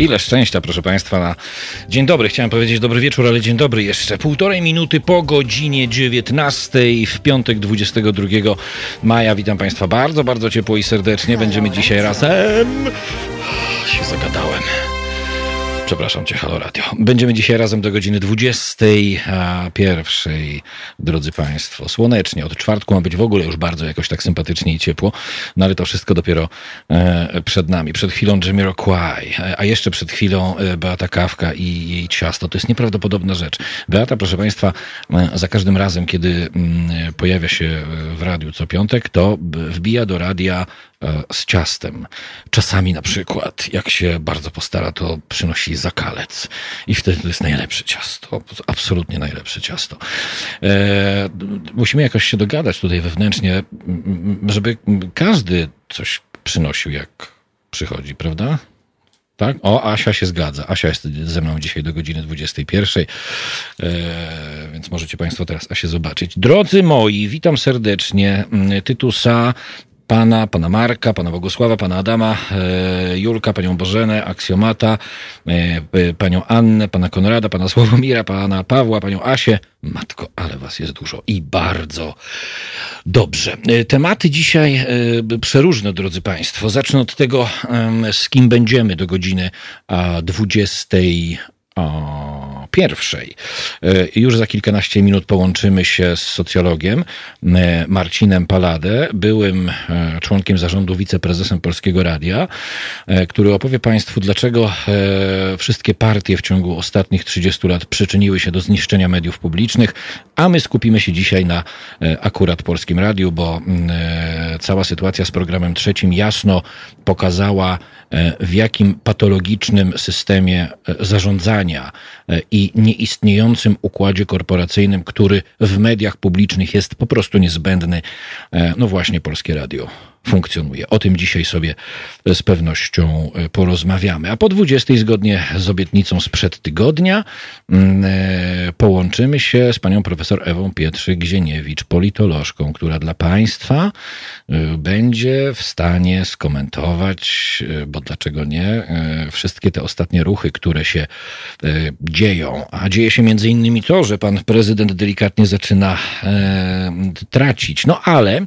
Ile szczęścia, proszę Państwa, na dzień dobry. Chciałem powiedzieć dobry wieczór, ale dzień dobry jeszcze. Półtorej minuty po godzinie 19 w piątek 22 maja. Witam Państwa bardzo, bardzo ciepło i serdecznie. Będziemy dzisiaj razem. Się zagadałem. Przepraszam cię, Halo Radio. Będziemy dzisiaj razem do godziny 21. Drodzy Państwo, słonecznie. Od czwartku ma być w ogóle już bardzo jakoś tak sympatycznie i ciepło, no ale to wszystko dopiero e, przed nami. Przed chwilą Jamiroquai, a jeszcze przed chwilą e, Beata Kawka i jej ciasto. To jest nieprawdopodobna rzecz. Beata, proszę Państwa, e, za każdym razem, kiedy mm, pojawia się w radiu co piątek, to wbija do radia z ciastem. Czasami na przykład, jak się bardzo postara, to przynosi zakalec. I wtedy to jest najlepsze ciasto. Absolutnie najlepsze ciasto. E, musimy jakoś się dogadać tutaj wewnętrznie, żeby każdy coś przynosił, jak przychodzi, prawda? Tak? O, Asia się zgadza. Asia jest ze mną dzisiaj do godziny 21. E, więc możecie Państwo teraz Asię zobaczyć. Drodzy moi, witam serdecznie. Tytusa pana, pana Marka, pana Bogusława, pana Adama, e, Julka, panią Bożenę, Aksjomata, e, e, panią Annę, pana Konrada, pana Sławomira, pana Pawła, panią Asię. Matko, ale was jest dużo i bardzo dobrze. Tematy dzisiaj przeróżne, drodzy państwo. Zacznę od tego, z kim będziemy do godziny 20 o pierwszej. E, już za kilkanaście minut połączymy się z socjologiem e, Marcinem Paladę, byłym e, członkiem zarządu, wiceprezesem Polskiego Radia, który opowie Państwu, dlaczego wszystkie partie w ciągu ostatnich 30 lat przyczyniły się do zniszczenia mediów publicznych, a my skupimy się dzisiaj na akurat Polskim Radiu, bo cała sytuacja z programem trzecim jasno pokazała, w jakim patologicznym systemie zarządzania i nieistniejącym układzie korporacyjnym, który w mediach publicznych jest po prostu niezbędny. No właśnie, Polskie Radio funkcjonuje. O tym dzisiaj sobie z pewnością e, porozmawiamy. A po 20 zgodnie z obietnicą sprzed tygodnia mm, e, połączymy się z panią profesor Ewą Pietrzyk-Zieniewicz, politolożką, która dla państwa e, będzie w stanie skomentować, bo dlaczego nie, wszystkie te ostatnie ruchy, które się dzieją. A dzieje się między innymi to, że pan prezydent delikatnie zaczyna tracić. No ale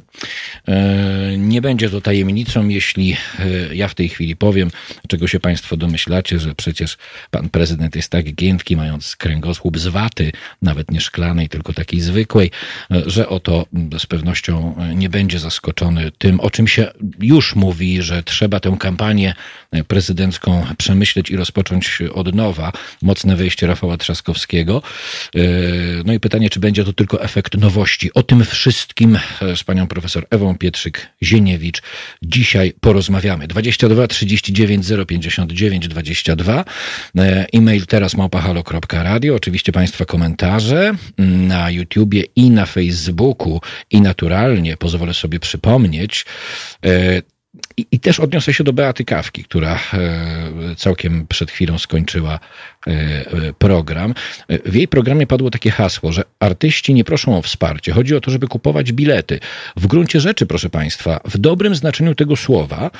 nie będzie to tajemnicą, jeśli e, ja w tej chwili powiem, czego się Państwo domyślacie, że przecież pan prezydent jest tak giętki, mając kręgosłup z waty, nawet nie szklanej, tylko takiej zwykłej, e, że oto z pewnością e, nie będzie zaskoczony tym, o czym się już mówi, że trzeba tę kampanię prezydencką przemyśleć i rozpocząć od nowa. Mocne wejście Rafała Trzaskowskiego. No i pytanie, czy będzie to tylko efekt nowości. O tym wszystkim z panią profesor Ewą Pietrzyk-Zieniewicz Dzisiaj porozmawiamy. 22 39 059 22. E-mail teraz małpahalo.radio. Oczywiście Państwa komentarze na YouTubie i na Facebooku i naturalnie pozwolę sobie przypomnieć e, i, I, też odniosę się do Beaty Kawki, która e, całkiem przed chwilą skończyła e, e, program. W jej programie padło takie hasło, że artyści nie proszą o wsparcie. Chodzi o to, żeby kupować bilety. W gruncie rzeczy, proszę Państwa, w dobrym znaczeniu tego słowa,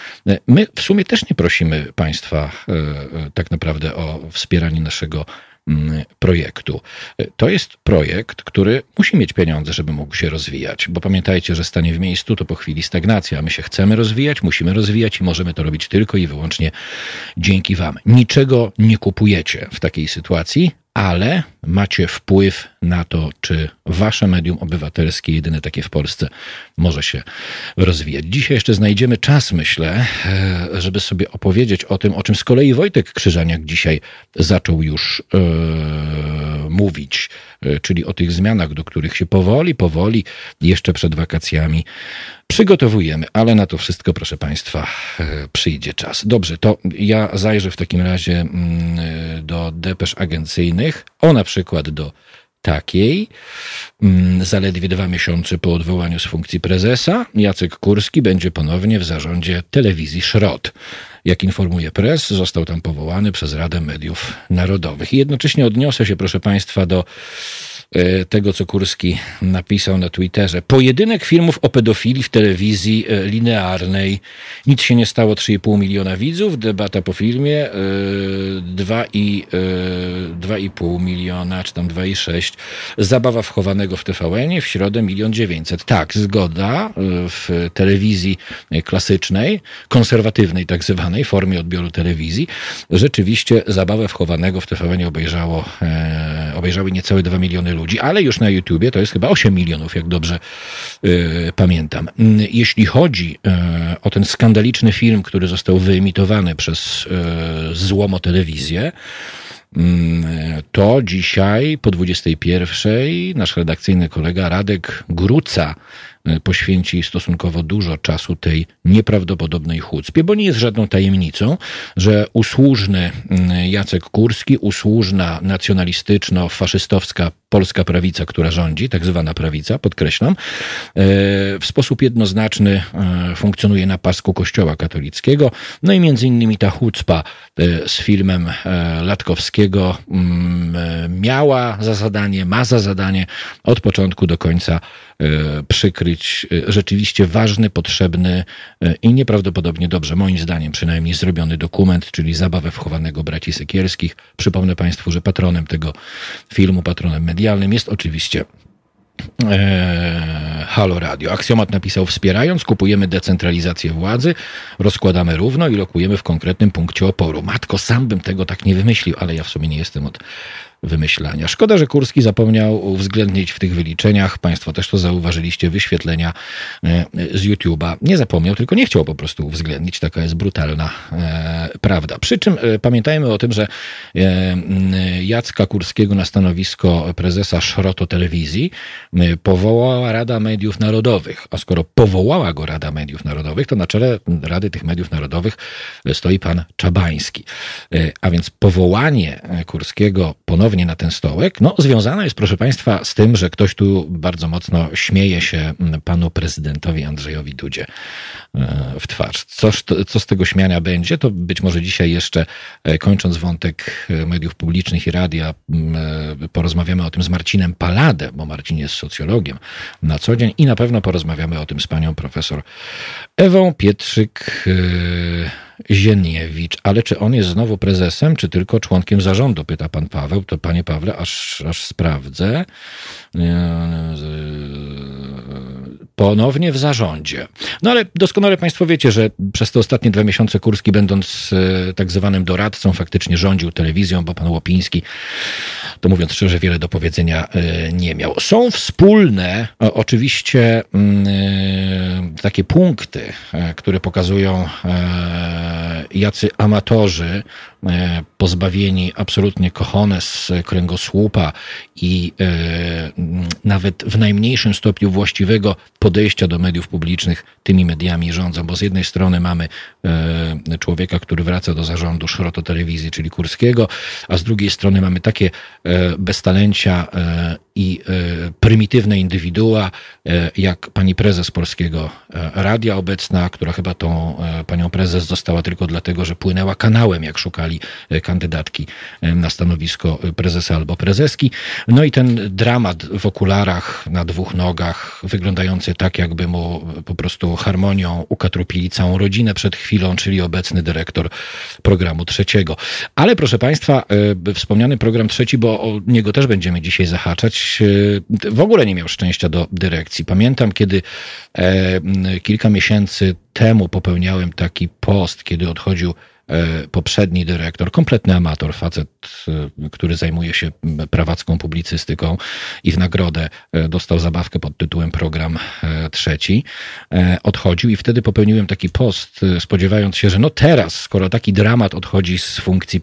my w sumie też nie prosimy Państwa tak naprawdę o wspieranie naszego projektu. To jest projekt, który musi mieć pieniądze, żeby mógł się rozwijać, bo pamiętajcie, że stanie w miejscu to po chwili stagnacja. My się chcemy rozwijać, musimy rozwijać i możemy to robić tylko i wyłącznie dzięki Wam. Niczego nie kupujecie w takiej sytuacji, ale macie wpływ na to, czy wasze medium obywatelskie, jedyne takie w Polsce, może się rozwijać. Dzisiaj jeszcze znajdziemy czas, myślę, e, żeby sobie opowiedzieć o tym, o czym z kolei Wojtek Krzyżaniak dzisiaj zaczął już e, mówić, e, czyli o tych zmianach, do których się powoli, powoli, jeszcze przed wakacjami przygotowujemy, ale na to wszystko, proszę Państwa, przyjdzie czas. Dobrze, to ja zajrzę w takim razie mm, do depesz agencyjnych, o na przykład do takiej. Mm, zaledwie dwa miesiące po odwołaniu z funkcji prezesa, Jacek Kurski będzie ponownie w zarządzie telewizji Szrot. Jak informuje pres, został tam powołany przez Radę Mediów Narodowych. I jednocześnie odniosę się, proszę Państwa, do tego, co Kurski napisał na Twitterze. Pojedynek filmów o pedofilii w telewizji e, linearnej. Nic się nie stało, 3,5 miliona widzów. Debata po filmie 2,5 miliona, czy tam 2,6. Zabawa wchowanego w TVN w środę milion dziewięćset. Tak, zgoda w telewizji klasycznej, konserwatywnej tak zwanej formie odbioru telewizji. Rzeczywiście zabawę wchowanego w TVN obejrzało, e, obejrzały niecałe 2 miliony ludzi, ale już na YouTubie to jest chyba 8 milionów, jak dobrze e, pamiętam. Jeśli chodzi e, o ten skandaliczny film, który został wyemitowany przez e, złomo telewizję, to dzisiaj po 21 nasz redakcyjny kolega Radek Gruca poświęci stosunkowo dużo czasu tej nieprawdopodobnej chucpie, bo nie jest żadną tajemnicą, że usłużny mm, Jacek Kurski, usłużna nacjonalistyczno-faszystowska polska prawica, która rządzi, tak zwana prawica, podkreślam, e, w sposób jednoznaczny e, funkcjonuje na pasku Kościoła katolickiego. No i między innymi ta chucpa z filmem Latkowskiego mm, miała za zadanie, ma za zadanie od początku do końca przykryć być e, rzeczywiście ważny, potrzebny e, i nieprawdopodobnie dobrze, moim zdaniem przynajmniej zrobiony dokument, czyli Zabawę wchowanego braci Sekierskich. Przypomnę Państwu, że patronem tego filmu, patronem medialnym jest oczywiście Halo Radio. Aksjomat napisał wspierając, kupujemy decentralizację władzy, rozkładamy równo i lokujemy w konkretnym punkcie oporu. Matko, sam bym tego tak nie wymyślił, ale ja w sumie nie jestem od wymyślania. Szkoda, że Kurski zapomniał uwzględnić w tych wyliczeniach, Państwo też to zauważyliście, wyświetlenia e, z YouTube'a. Nie zapomniał, tylko nie chciał po prostu uwzględnić. Taka jest brutalna e, prawda. Przy czym e, pamiętajmy o tym, że Jacka Kurskiego na stanowisko prezesa Szroto Telewizji powołała Rada Mediów Narodowych. A skoro powołała go Rada Mediów Narodowych, to na czele Rady tych Mediów Narodowych stoi pan Czabański. A więc powołanie Kurskiego ponownie ponownie na ten stołek, no, związana jest, proszę Państwa, z tym, że ktoś tu bardzo mocno śmieje się mm, panu prezydentowi Andrzejowi Dudzie e, w twarz. Coż, co z tego śmiania będzie, to być może dzisiaj jeszcze, e, kończąc wątek e, mediów publicznych i radia, mm, porozmawiamy o tym z Marcinem Paladem, bo Marcin jest socjologiem na co dzień i na pewno porozmawiamy o tym z panią profesor Ewą Pietrzyk. Zieniewicz. Ale czy on jest znowu prezesem, czy tylko członkiem zarządu? Pyta pan Paweł. To panie Pawle, aż, aż sprawdzę. Ponownie w zarządzie. No ale doskonale Państwo wiecie, że przez te ostatnie dwa miesiące Kurski, będąc tak zwanym doradcą, faktycznie rządził telewizją, bo pan Łopiński, to mówiąc szczerze, wiele do powiedzenia e, nie miał. Są wspólne oczywiście mm, e, takie punkty, które pokazują, jacy amatorzy E, pozbawieni absolutnie kochones kręgosłupa i e, nawet w najmniejszym stopniu właściwego podejścia do mediów publicznych tymi mediami rządzą, bo z jednej strony mamy e, człowieka, który wraca do zarządu Szroto Telewizji, czyli Kurskiego, a z drugiej strony mamy takie beztalencia i prymitywne indywidua, jak pani prezes Polskiego Radia obecna, która chyba tą panią prezes została tylko dlatego, że płynęła kanałem, jak szukali E, kandydatki e, na stanowisko prezesa albo prezeski. No i ten dramat w okularach na dwóch nogach, wyglądający tak, jakby mu po prostu harmonią ukatrupili całą rodzinę przed chwilą, czyli obecny dyrektor programu trzeciego. Ale proszę Państwa, e, wspomniany program trzeci, bo o niego też będziemy dzisiaj zahaczać, w ogóle nie miał szczęścia do dyrekcji. Pamiętam, kiedy kilka miesięcy temu popełniałem taki post, kiedy odchodził E, poprzedni dyrektor, kompletny amator, facet, e, który zajmuje się prawacką publicystyką i w nagrodę e, dostał zabawkę pod tytułem Program Trzeci, odchodził i wtedy popełniłem taki post, spodziewając się, że no teraz, skoro taki dramat odchodzi z funkcji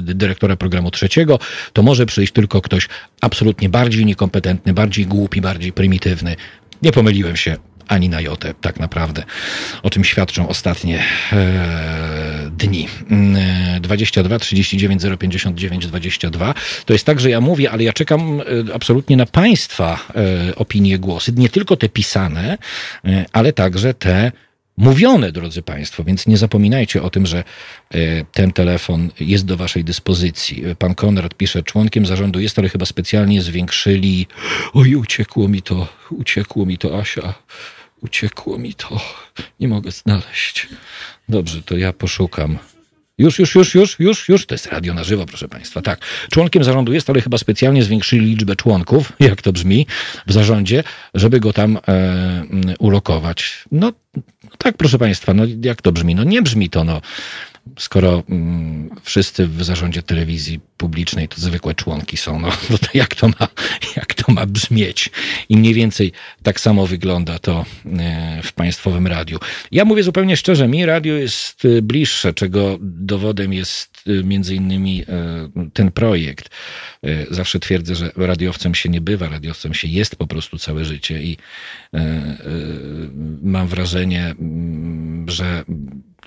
dyrektora programu trzeciego, to może przyjść tylko ktoś absolutnie bardziej niekompetentny, bardziej głupi, bardziej prymitywny. Nie pomyliłem się ani na jotę, tak naprawdę, o czym świadczą ostatnie e, dni. 22 39 059 22. To jest tak, że ja mówię, ale ja czekam e, absolutnie na Państwa e, opinie, głosy. Nie tylko te pisane, e, ale także te mówione, drodzy Państwo, więc nie zapominajcie o tym, że ten telefon jest do Waszej dyspozycji. Pan Konrad pisze, członkiem zarządu jest, ale chyba specjalnie zwiększyli. Oj, uciekło mi to, uciekło mi to, Asia. Uciekło mi to. Nie mogę znaleźć. Dobrze, to ja poszukam. Już, już, już, już, już, już. To jest radio na żywo, proszę Państwa. Tak. Członkiem zarządu jest, ale chyba specjalnie zwiększyli liczbę członków, jak to brzmi, w zarządzie, żeby go tam e, ulokować. No, tak, proszę Państwa, no jak to brzmi? No nie brzmi to, no skoro mm, wszyscy w zarządzie telewizji publicznej to zwykłe członki są, no, no to jak to, ma, jak to ma brzmieć? I mniej więcej tak samo wygląda to e, w państwowym radiu. Ja mówię zupełnie szczerze, mi radio jest e, bliższe, czego dowodem jest e, między innymi ten projekt. Zawsze twierdzę, że radiowcem się nie bywa, radiowcem się jest po prostu całe życie i mam wrażenie, mm, że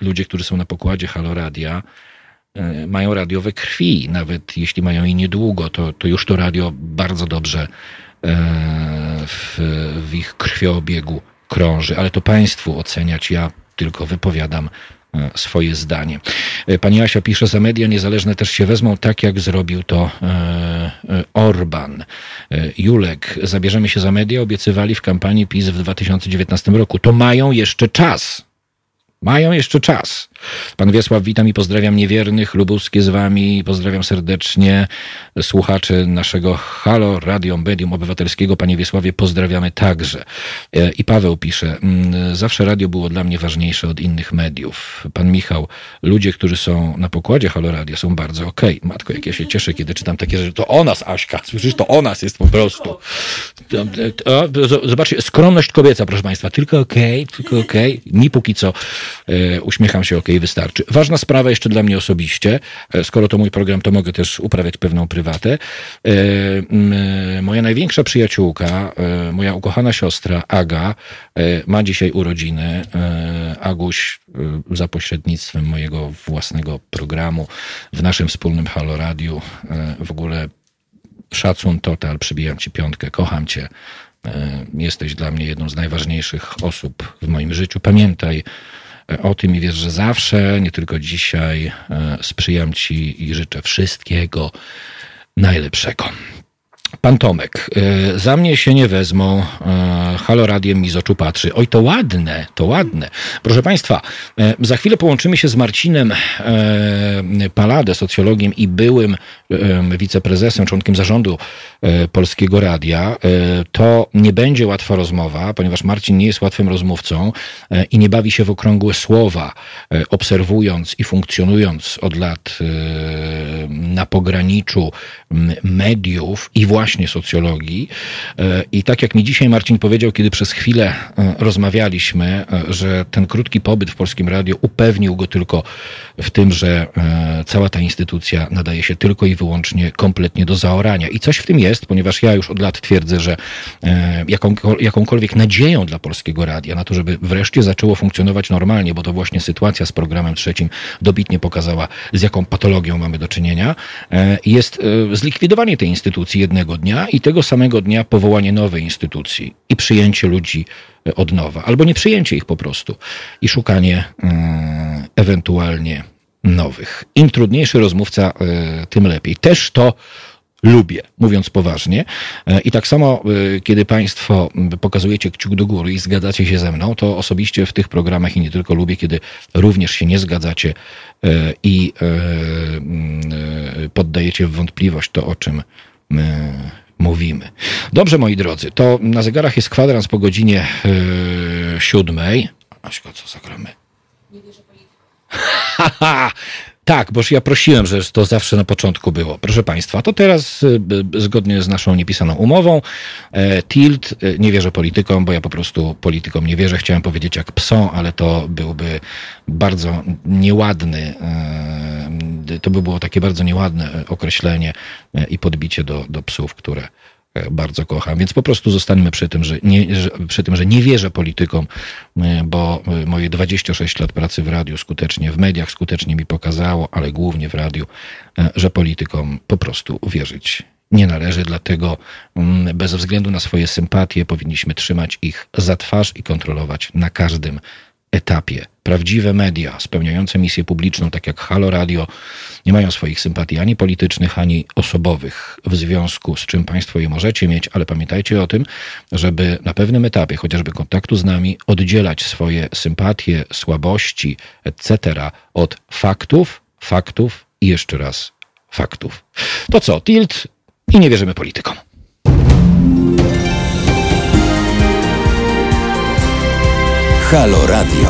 ludzie, którzy są na pokładzie Haloradia, e, mają radiowe krwi. Nawet jeśli mają je niedługo, to, to już to radio bardzo dobrze e, w, w ich krwioobiegu krąży. Ale to Państwu oceniać, ja tylko wypowiadam e, swoje zdanie. Pani Asia pisze, za media niezależne też się wezmą, tak jak zrobił to Orban. Julek, zabierzemy się za media, obiecywali w kampanii PiS w 2019 roku. To mają jeszcze czas. Mają jeszcze czas. Pan Wiesław, witam i pozdrawiam niewiernych, lubuskie z wami, pozdrawiam serdecznie słuchaczy naszego Halo Radio Medium Obywatelskiego. Panie Wiesławie, pozdrawiamy także. E, I Paweł pisze, mm, zawsze radio było dla mnie ważniejsze od innych mediów. Pan Michał, ludzie, którzy są na pokładzie Halo Radio są bardzo okej. Okay. Matko, jak ja się cieszę, kiedy czytam takie rzeczy. To o nas, Aśka, słyszysz, to o nas jest po prostu. Zobaczcie, skromność kobieca, proszę Państwa, tylko okej, okay, tylko okej. Okay. Mi póki co e, uśmiecham się okej, wystarczy. Ważna sprawa jeszcze dla mnie osobiście, e, skoro to mój program, to mogę też uprawiać pewną prywatę. E, moja największa przyjaciółka, e, moja ukochana siostra Aga ma dzisiaj urodziny. Aguś za pośrednictwem mojego własnego programu w naszym wspólnym Halo Radiu w ogóle szacun total, przybijam ci piątkę, kocham cię. Jesteś dla mnie jedną z najważniejszych osób w moim życiu. Pamiętaj, o tym i wiesz, że zawsze, nie tylko dzisiaj, e, sprzyjam Ci i życzę wszystkiego najlepszego. Pan Tomek, y, za mnie się nie wezmą. Y, Halo Radiem mi z oczu patrzy. Oj, to ładne, to ładne. Proszę Państwa, y, za chwilę połączymy się z Marcinem Paladę, socjologiem i byłym wiceprezesem, członkiem zarządu Polskiego Radia. To nie będzie łatwa rozmowa, ponieważ Marcin nie jest łatwym rozmówcą i nie bawi się w okrągłe słowa, obserwując i funkcjonując od lat na pograniczu mediów i właśnie właśnie socjologii. E, I tak jak mi dzisiaj Marcin powiedział, kiedy przez chwilę e, rozmawialiśmy, e, że ten krótki pobyt w Polskim Radiu upewnił go tylko w tym, że cała ta instytucja nadaje się tylko i wyłącznie kompletnie do zaorania. I coś w tym jest, ponieważ ja już od lat twierdzę, że jaką, jakąkolwiek nadzieją dla Polskiego Radia na to, żeby wreszcie zaczęło funkcjonować normalnie, bo to właśnie sytuacja z programem trzecim dobitnie pokazała, z jaką patologią mamy do czynienia, jest zlikwidowanie tej instytucji jednego dnia i tego samego dnia powołanie nowej instytucji i przyjęcie ludzi e, od nowa, albo nie przyjęcie ich po prostu i szukanie e, ewentualnie nowych. Im trudniejszy rozmówca, e, tym lepiej. Też to lubię, mówiąc poważnie. I tak samo, kiedy Państwo pokazujecie kciuk do góry i zgadzacie się ze mną, to osobiście w tych programach i nie tylko lubię, kiedy również się nie zgadzacie i poddajecie w wątpliwość to, o czym mówimy. Dobrze, moi drodzy, to na zegarach jest kwadrans po godzinie yy, siódmej. Aśko, co zagramy? Nie wierzę Tak, boż ja prosiłem, że to zawsze na początku było. Proszę Państwa, to teraz y, zgodnie z naszą niepisaną umową e, Tilt, y, nie wierzę politykom, bo ja po prostu politykom nie wierzę. Chciałem powiedzieć jak psom, ale to byłby bardzo nieładny, e, to by było takie bardzo nieładne określenie e, i podbicie do, do psów, które bardzo kocham. Więc po prostu zostańmy przy tym, że nie, że, przy tym, że nie wierzę politykom, e, bo e, moje 26 lat pracy w radiu skutecznie, w mediach skutecznie mi pokazało, ale głównie w radiu, że politykom po prostu wierzyć nie należy, dlatego mm, bez względu na swoje sympatie powinniśmy trzymać ich za twarz i kontrolować na każdym etapie prawdziwe media spełniające misję publiczną, tak jak Halo Radio, nie mają swoich sympatii ani politycznych, ani osobowych, w związku z czym Państwo je możecie mieć, ale pamiętajcie o tym, żeby na pewnym etapie, chociażby kontaktu z nami, oddzielać swoje sympatie, słabości, etc. od faktów, faktów i jeszcze raz faktów. To co, tilt i nie wierzymy politykom. Halo Radio.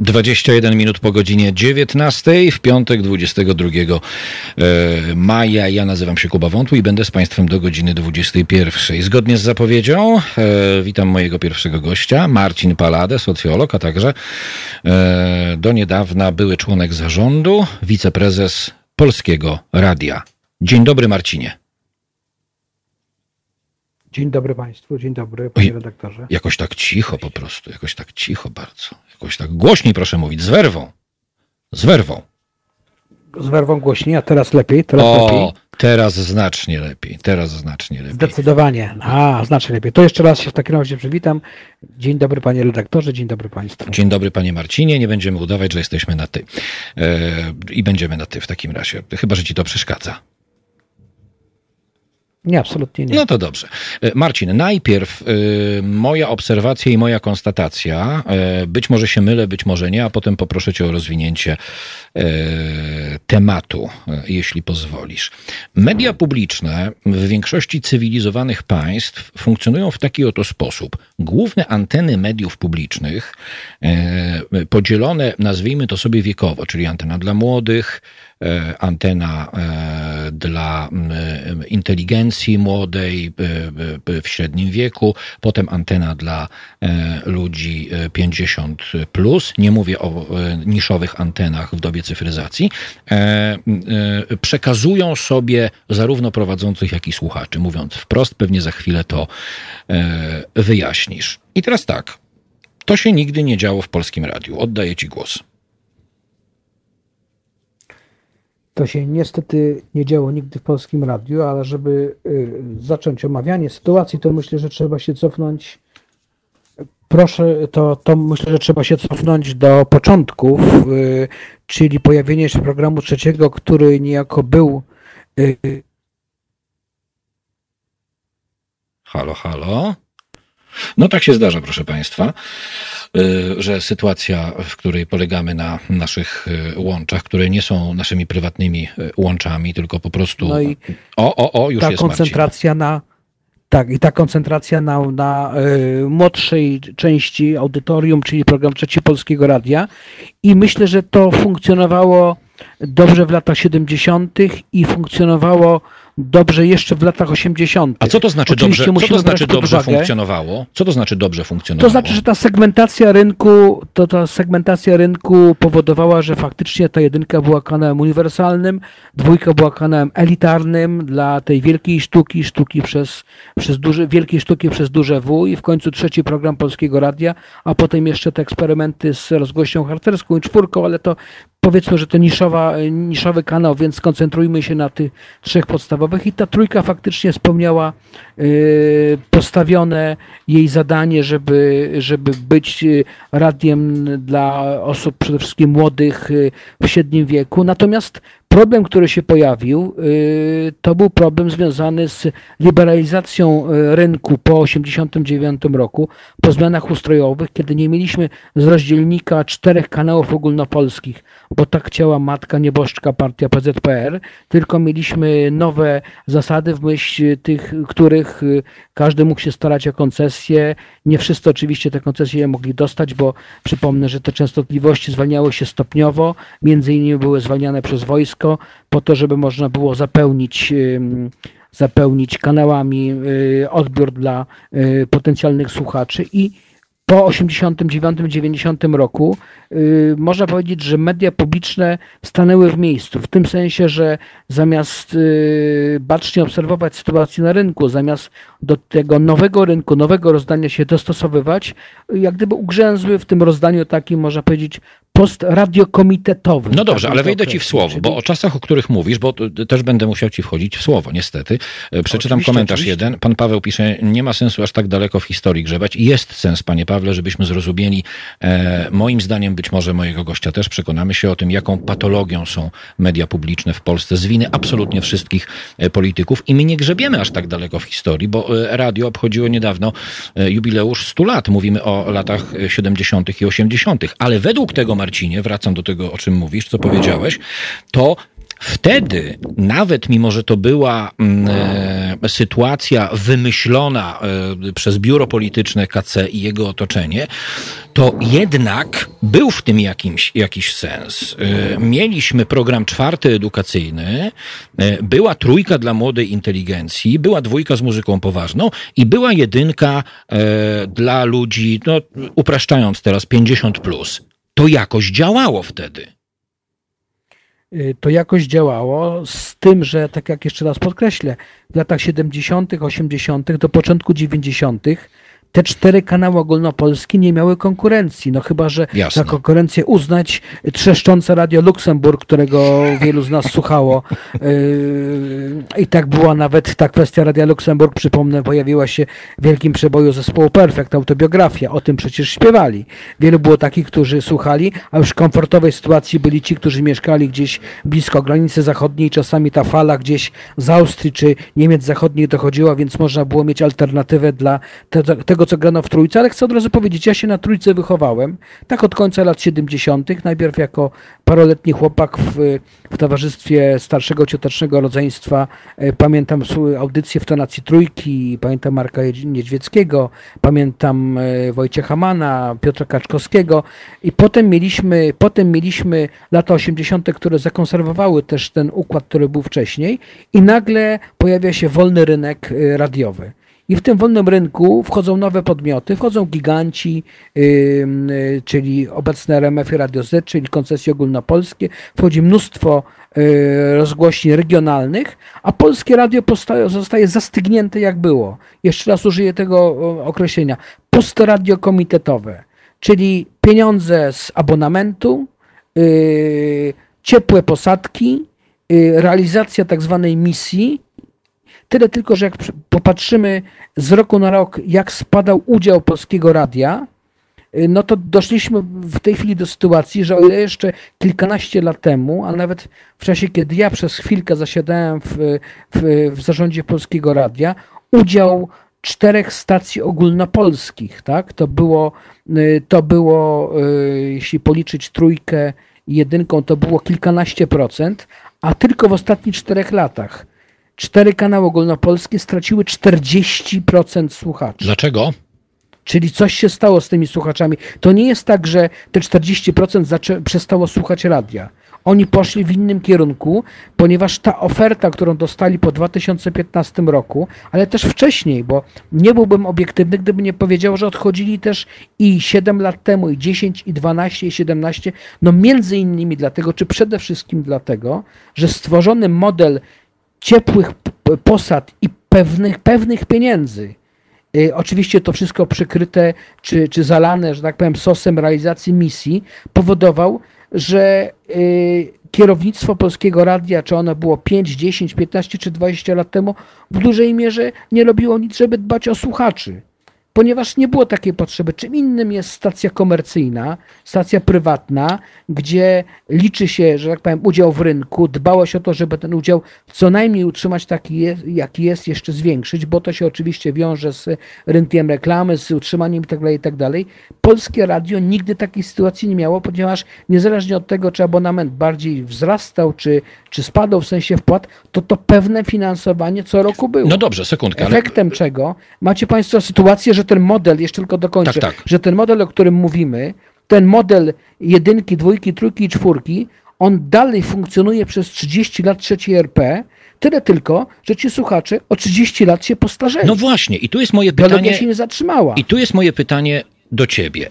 21 minut po godzinie 19 w piątek 22 e, maja. Ja nazywam się Kuba Wątły i będę z Państwem do godziny 21. Zgodnie z zapowiedzią e, witam mojego pierwszego gościa, Marcin Paladę, socjolog, a także e, do niedawna były członek zarządu, wiceprezes Polskiego Radia. Dzień dobry Marcinie. Dzień dobry Państwu, dzień dobry Panie redaktorze. Jakoś tak cicho po prostu, jakoś tak cicho bardzo. Jakoś tak głośniej proszę mówić, z werwą. Z werwą. Z werwą głośniej, a teraz lepiej, teraz o, lepiej. teraz znacznie lepiej, teraz znacznie lepiej. Zdecydowanie, a znacznie lepiej. To jeszcze raz się w takim razie przywitam. Dzień dobry Panie redaktorze, dzień dobry Państwu. Dzień dobry Panie Marcinie, nie będziemy udawać, że jesteśmy na ty. E, I będziemy na ty w takim razie, chyba, że Ci to przeszkadza. Nie, absolutnie nie. No to dobrze. E, Marcin, najpierw y, moja obserwacja i moja konstatacja. Y, być może się mylę, być może nie, a potem poproszę Cię o rozwinięcie y, tematu, jeśli pozwolisz. Media publiczne w większości cywilizowanych państw funkcjonują w taki oto sposób. Główne anteny mediów publicznych, podzielone, nazwijmy to sobie wiekowo, czyli antena dla młodych, antena e, dla inteligencji młodej e, w średnim wieku, potem antena dla ludzi 50 plus. Nie mówię o niszowych antenach w dobie cyfryzacji. Przekazują sobie zarówno prowadzących, jak i słuchaczy. Mówiąc wprost, pewnie za chwilę to wyjaśnisz. I teraz tak. To się nigdy nie działo w polskim radiu. Oddaję Ci głos. To się niestety nie działo nigdy w polskim radiu, ale żeby y, zacząć omawianie sytuacji, to myślę, że trzeba się cofnąć. Proszę, to, to myślę, że trzeba się cofnąć do początków, y, czyli pojawienie się programu trzeciego, który niejako był. Y, halo, halo. No tak się zdarza, proszę Państwa. Y, że sytuacja, w której polegamy na naszych y, łączach, które nie są naszymi prywatnymi y, łączami, tylko po prostu. No i o, o, o, już ta jest koncentracja Marcin. na. Tak, i ta koncentracja na, na y, młodszej części audytorium, czyli program Trzeci Polskiego Radia. I myślę, że to funkcjonowało dobrze w latach 70. i funkcjonowało dobrze jeszcze w latach 80. A co to znaczy Oczywiście dobrze, co to znaczy dobrze funkcjonowało? Co to znaczy dobrze funkcjonowało? To znaczy, że ta segmentacja rynku, to ta segmentacja rynku powodowała, że faktycznie ta jedynka była kanałem uniwersalnym, dwójka była kanałem elitarnym dla tej wielkiej sztuki, sztuki przez, przez duże, wielkiej sztuki przez duże W i w końcu trzeci program Polskiego Radia, a potem jeszcze te eksperymenty z rozgłością harcerską i czwórką, ale to powiedzmy, że to niszowa, niszowy kanał, więc skoncentrujmy się na tych trzech podstawowych i ta trójka faktycznie spełniała y, postawione jej zadanie, żeby, żeby być y, radiem dla osób przede wszystkim młodych y, w średnim wieku. Natomiast Problem, który się pojawił, y, to był problem związany z liberalizacją y, rynku po 1989 roku, po zmianach ustrojowych, kiedy nie mieliśmy z rozdzielnika czterech kanałów ogólnopolskich, bo tak chciała matka nieboszczka partia PZPR, tylko mieliśmy nowe zasady, w myśl tych, których y, każdy mógł się starać o koncesję. Nie wszyscy oczywiście te koncesje je mogli dostać, bo przypomnę, że te częstotliwości zwalniały się stopniowo, między innymi były zwalniane przez wojsko, wszystko po to, żeby można było zapełnić zapełnić kanałami y, odbiór dla y, potencjalnych słuchaczy. I po 89-90 roku yy, można powiedzieć, że media publiczne stanęły w miejscu, w tym sensie, że zamiast bacznie obserwować sytuację na rynku, zamiast do tego nowego rynku, nowego rozdania się dostosowywać, jak gdyby ugrzęzły w tym rozdaniu takim, można powiedzieć, post radiokomitetowy. No dobrze, ale wejdę ci w słowo, bo o czasach, o których mówisz, bo też będę musiał ci wchodzić w słowo, niestety. E, przeczytam oczywiście, komentarz oczywiście. jeden. Pan Paweł pisze, nie ma sensu aż tak daleko w historii grzebać. Jest sens, panie Pawle, żebyśmy zrozumieli, e, moim zdaniem, być może mojego gościa też, przekonamy się o tym, jaką patologią są media publiczne w Polsce z winy absolutnie wszystkich e, polityków i my nie grzebiemy aż tak daleko w historii, bo e, radio obchodziło niedawno jubileusz 100 lat. Mówimy o latach 70. i 80., ale według tego Marcinie, wracam do tego, o czym mówisz, co powiedziałeś, to Wtedy, nawet mimo, że to była mm, e, sytuacja wymyślona e, przez biuro polityczne KC i jego otoczenie, to jednak był w tym jakimś, jakiś sens. E, mieliśmy program czwarty edukacyjny, e, była trójka dla młodej inteligencji, była dwójka z muzyką poważną i była jedynka e, dla ludzi, no, upraszczając teraz, 50 plus to jakoś działało wtedy. Y, to jakoś działało, z tym, że tak jak jeszcze raz podkreślę, w latach 70., 80., do początku 90., te cztery kanały ogólnopolskie nie miały konkurencji. No chyba, że Jasne. za konkurencję uznać trzeszczące Radio Luksemburg, którego wielu z nas słuchało. Yy, I tak była nawet ta kwestia Radia Luksemburg, przypomnę, pojawiła się w wielkim przeboju zespołu Perfect, autobiografia. O tym przecież śpiewali. Wielu było takich, którzy słuchali, a już w komfortowej sytuacji byli ci, którzy mieszkali gdzieś blisko granicy zachodniej. Czasami ta fala gdzieś z Austrii czy Niemiec zachodnich dochodziła, więc można było mieć alternatywę dla tego, tego, co grano w trójce, ale chcę od razu powiedzieć, ja się na trójce wychowałem, tak od końca lat 70., najpierw jako paroletni chłopak w, w towarzystwie starszego ciotecznego rodzeństwa. E, pamiętam audycję w tonacji trójki, pamiętam Marka Niedźwieckiego, pamiętam e, Wojciecha Mana, Piotra Kaczkowskiego i potem mieliśmy, potem mieliśmy lata 80., które zakonserwowały też ten układ, który był wcześniej i nagle pojawia się wolny rynek e, radiowy. I w tym wolnym rynku wchodzą nowe podmioty, wchodzą giganci, yy, czyli obecne RMF i Radio Z, czyli koncesje ogólnopolskie, wchodzi mnóstwo yy, rozgłośni regionalnych, a polskie radio zostaje zastygnięte jak było. Jeszcze raz użyję tego określenia. Postradio komitetowe, czyli pieniądze z abonamentu, yy, ciepłe posadki, y, realizacja tak zwanej misji, Tyle tylko, że jak popatrzymy z roku na rok, jak spadał udział polskiego radia, y, no to doszliśmy w tej chwili do sytuacji, że o ile jeszcze kilkanaście lat temu, a nawet w czasie, kiedy ja przez chwilkę zasiadałem w, w, w zarządzie Polskiego Radia, udział czterech stacji ogólnopolskich, tak? To było, y, to było, y, jeśli policzyć trójkę i jedynką, to było kilkanaście procent, a tylko w ostatnich czterech latach cztery kanały ogólnopolskie straciły 40% słuchaczy. Dlaczego? Czyli coś się stało z tymi słuchaczami. To nie jest tak, że te 40% przestało słuchać radia. Oni poszli w innym kierunku, ponieważ ta oferta, którą dostali po 2015 roku, ale też wcześniej, bo nie byłbym obiektywny, gdyby nie powiedział, że odchodzili też i 7 lat temu, i 10, i 12, i 17, no między innymi dlatego, czy przede wszystkim dlatego, że stworzony model ciepłych posad i pewnych, pewnych pieniędzy. Y, oczywiście to wszystko przykryte czy, czy zalane, że tak powiem, sosem realizacji misji, powodował, że y, kierownictwo Polskiego Radia, czy ono było 5, 10, 15 czy 20 lat temu, w dużej mierze nie robiło nic, żeby dbać o słuchaczy ponieważ nie było takiej potrzeby. Czym innym jest stacja komercyjna, stacja prywatna, gdzie liczy się, że tak powiem, udział w rynku, dbało się o to, żeby ten udział co najmniej utrzymać taki, jaki jest, jeszcze zwiększyć, bo to się oczywiście wiąże z rynkiem reklamy, z utrzymaniem itd. Tak itd. Tak Polskie radio nigdy takiej sytuacji nie miało, ponieważ niezależnie od tego, czy abonament bardziej wzrastał, czy, czy spadał w sensie wpłat, to to pewne finansowanie co roku było. No dobrze, sekundkę. Efektem ale... czego macie Państwo sytuację, że że ten model, jeszcze tylko dokończę, tak, tak. że ten model, o którym mówimy, ten model jedynki, dwójki, trójki i czwórki, on dalej funkcjonuje przez 30 lat trzeciej RP, Tyle tylko, że ci słuchacze o 30 lat się postarzeli. No właśnie, i tu jest moje pytanie. Biologia się nie zatrzymała. I tu jest moje pytanie do ciebie.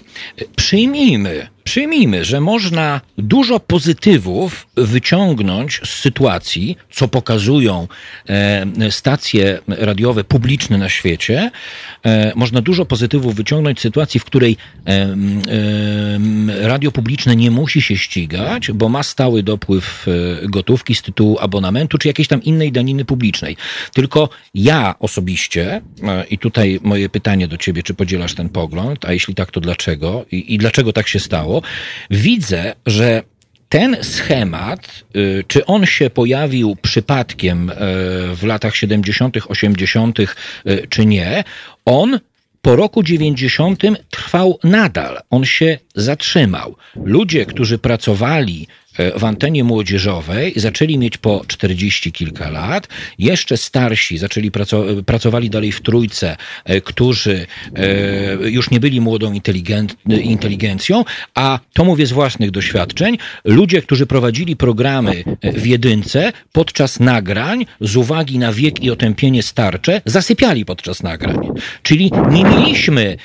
Przyjmijmy, Przyjmijmy, że można dużo pozytywów wyciągnąć z sytuacji, co pokazują e, stacje radiowe publiczne na świecie. E, można dużo pozytywów wyciągnąć z sytuacji, w której e, radio publiczne nie musi się ścigać, bo ma stały dopływ gotówki z tytułu abonamentu czy jakiejś tam innej daniny publicznej. Tylko ja osobiście, i tutaj moje pytanie do ciebie, czy podzielasz ten pogląd, a jeśli tak, to dlaczego i, i dlaczego tak się stało? Widzę, że ten schemat, y, czy on się pojawił przypadkiem y, w latach 70., 80., y, czy nie, on po roku 90 trwał nadal. On się zatrzymał. Ludzie, którzy pracowali w antenie młodzieżowej zaczęli mieć po 40 kilka lat. Jeszcze starsi zaczęli pracować, pracowali dalej w trójce, e, którzy e, już nie byli młodą inteligencją, a to mówię z własnych doświadczeń, ludzie, którzy prowadzili programy w jedynce podczas nagrań z uwagi na wiek i otępienie starcze zasypiali podczas nagrań. Czyli nie mieliśmy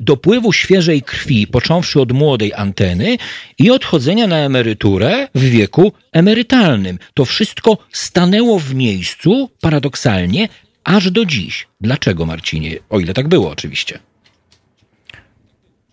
dopływu świeżej krwi, począwszy od młodej anteny i odchodzenia na emeryturę w wieku emerytalnym. To wszystko stanęło w miejscu, paradoksalnie, aż do dziś. Dlaczego, Marcinie? O ile tak było, oczywiście.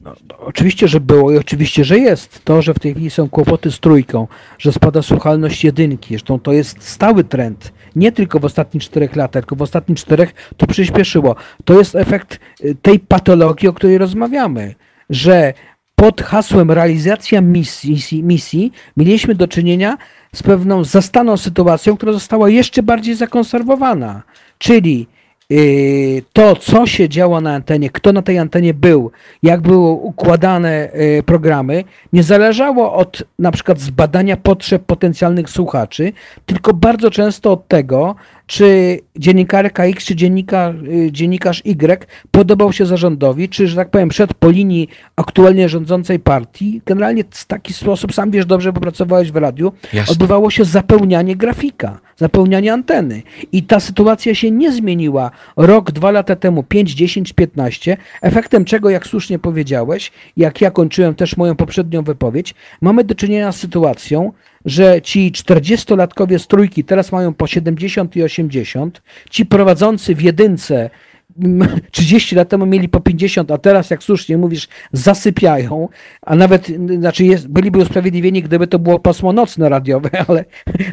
No, no, oczywiście, że było i oczywiście, że jest. To, że w tej chwili są kłopoty z trójką, że spada słuchalność jedynki, zresztą to jest stały trend. Nie tylko w ostatnich czterech latach, tylko w ostatnich czterech to przyspieszyło. To jest efekt y, tej patologii, o której rozmawiamy, że pod hasłem realizacja misji, misji mieliśmy do czynienia z pewną zastaną sytuacją, która została jeszcze bardziej zakonserwowana. Czyli Y, to, co się działo na antenie, kto na tej antenie był, jak były układane y, programy, nie zależało od na przykład zbadania potrzeb potencjalnych słuchaczy, tylko bardzo często od tego, czy dziennikarka X, czy dziennikarz, y, dziennikarz Y podobał się zarządowi, czy, że tak powiem, przed po linii aktualnie rządzącej partii. Generalnie w taki sposób, sam wiesz dobrze, bo pracowałeś w radiu, Jasne. odbywało się zapełnianie grafika, zapełnianie anteny. I ta sytuacja się nie zmieniła rok, dwa lata temu, 5, 10, 15, efektem czego, jak słusznie powiedziałeś, jak ja kończyłem też moją poprzednią wypowiedź, mamy do czynienia z sytuacją, że ci 40-latkowie z trójki teraz mają po 70 i 80, ci prowadzący w jedynce 30 lat temu mieli po 50, a teraz, jak słusznie mówisz, zasypiają, a nawet, znaczy jest, byliby usprawiedliwieni, gdyby to było pasmo nocne radiowe, ale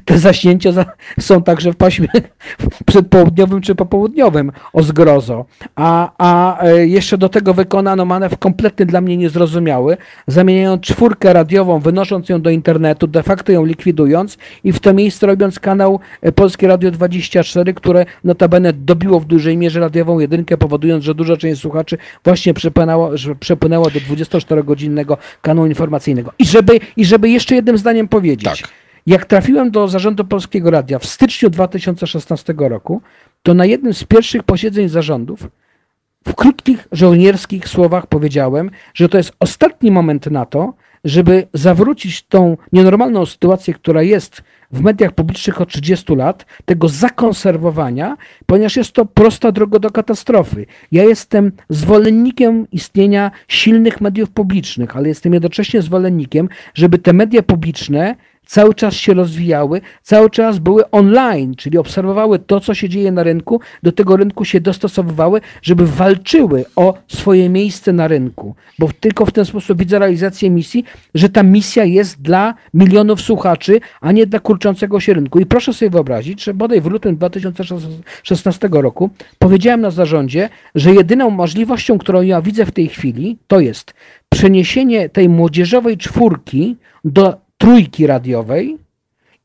te zaśnięcia są także w paśmie przedpołudniowym czy popołudniowym o zgrozo. A, a e, jeszcze do tego wykonano manewr kompletny dla mnie niezrozumiały, zamieniając czwórkę radiową, wynosząc ją do internetu, de facto ją likwidując i w to miejsce robiąc kanał e, Polskie Radio 24, które notabene dobiło w dużej mierze radiową jedynkę, powodując, że duża część słuchaczy właśnie przepłynęła, przepłynęła do 24-godzinnego kanału informacyjnego. I żeby, I żeby jeszcze jednym zdaniem powiedzieć, tak. jak trafiłem do zarządu Polskiego Radia w styczniu 2016 roku, to na jednym z pierwszych posiedzeń zarządów w krótkich żołnierskich słowach powiedziałem, że to jest ostatni moment na to, żeby zawrócić tą nienormalną sytuację, która jest w mediach publicznych od 30 lat, tego zakonserwowania, ponieważ jest to prosta droga do katastrofy. Ja jestem zwolennikiem istnienia silnych mediów publicznych, ale jestem jednocześnie zwolennikiem, żeby te media publiczne cały czas się rozwijały, cały czas były online, czyli obserwowały to, co się dzieje na rynku, do tego rynku się dostosowywały, żeby walczyły o swoje miejsce na rynku. Bo tylko w ten sposób widzę realizację misji, że ta misja jest dla milionów słuchaczy, a nie dla kurczącego się rynku. I proszę sobie wyobrazić, że bodaj w lutym 2016 roku powiedziałem na zarządzie, że jedyną możliwością, którą ja widzę w tej chwili, to jest przeniesienie tej młodzieżowej czwórki do trójki radiowej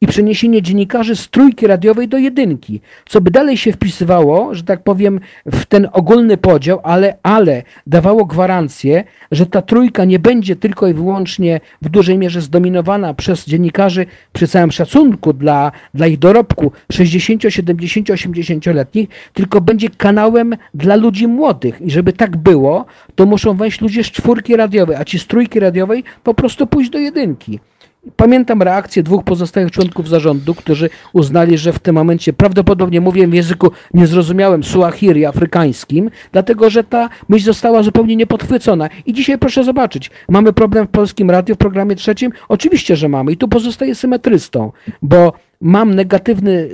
i przeniesienie dziennikarzy z trójki radiowej do jedynki, co by dalej się wpisywało, że tak powiem, w ten ogólny podział, ale, ale dawało gwarancję, że ta trójka nie będzie tylko i wyłącznie w dużej mierze zdominowana przez dziennikarzy przy całym szacunku dla, dla ich dorobku 60, 70, 80-letnich, tylko będzie kanałem dla ludzi młodych. I żeby tak było, to muszą wejść ludzie z czwórki radiowej, a ci z trójki radiowej po prostu pójść do jedynki. Pamiętam reakcję dwóch pozostałych członków zarządu, którzy uznali, że w tym momencie prawdopodobnie mówię w języku niezrozumiałym suahiri afrykańskim, dlatego że ta myśl została zupełnie niepodchwycona. I dzisiaj proszę zobaczyć, mamy problem w polskim radiu w programie trzecim? Oczywiście, że mamy i tu pozostaje symetrystą, bo mam negatywny,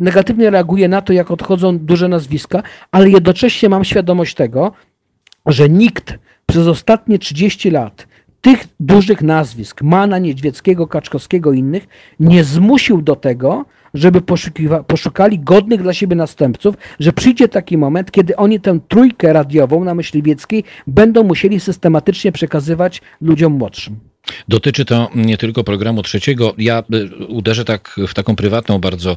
negatywnie reaguję na to, jak odchodzą duże nazwiska, ale jednocześnie mam świadomość tego, że nikt przez ostatnie 30 lat tych dużych nazwisk, Mana, Niedźwieckiego, Kaczkowskiego i innych, nie zmusił do tego, żeby poszukali godnych dla siebie następców, że przyjdzie taki moment, kiedy oni tę trójkę radiową na Myśliwieckiej będą musieli systematycznie przekazywać ludziom młodszym. Dotyczy to nie tylko programu trzeciego. Ja y, uderzę tak w taką prywatną bardzo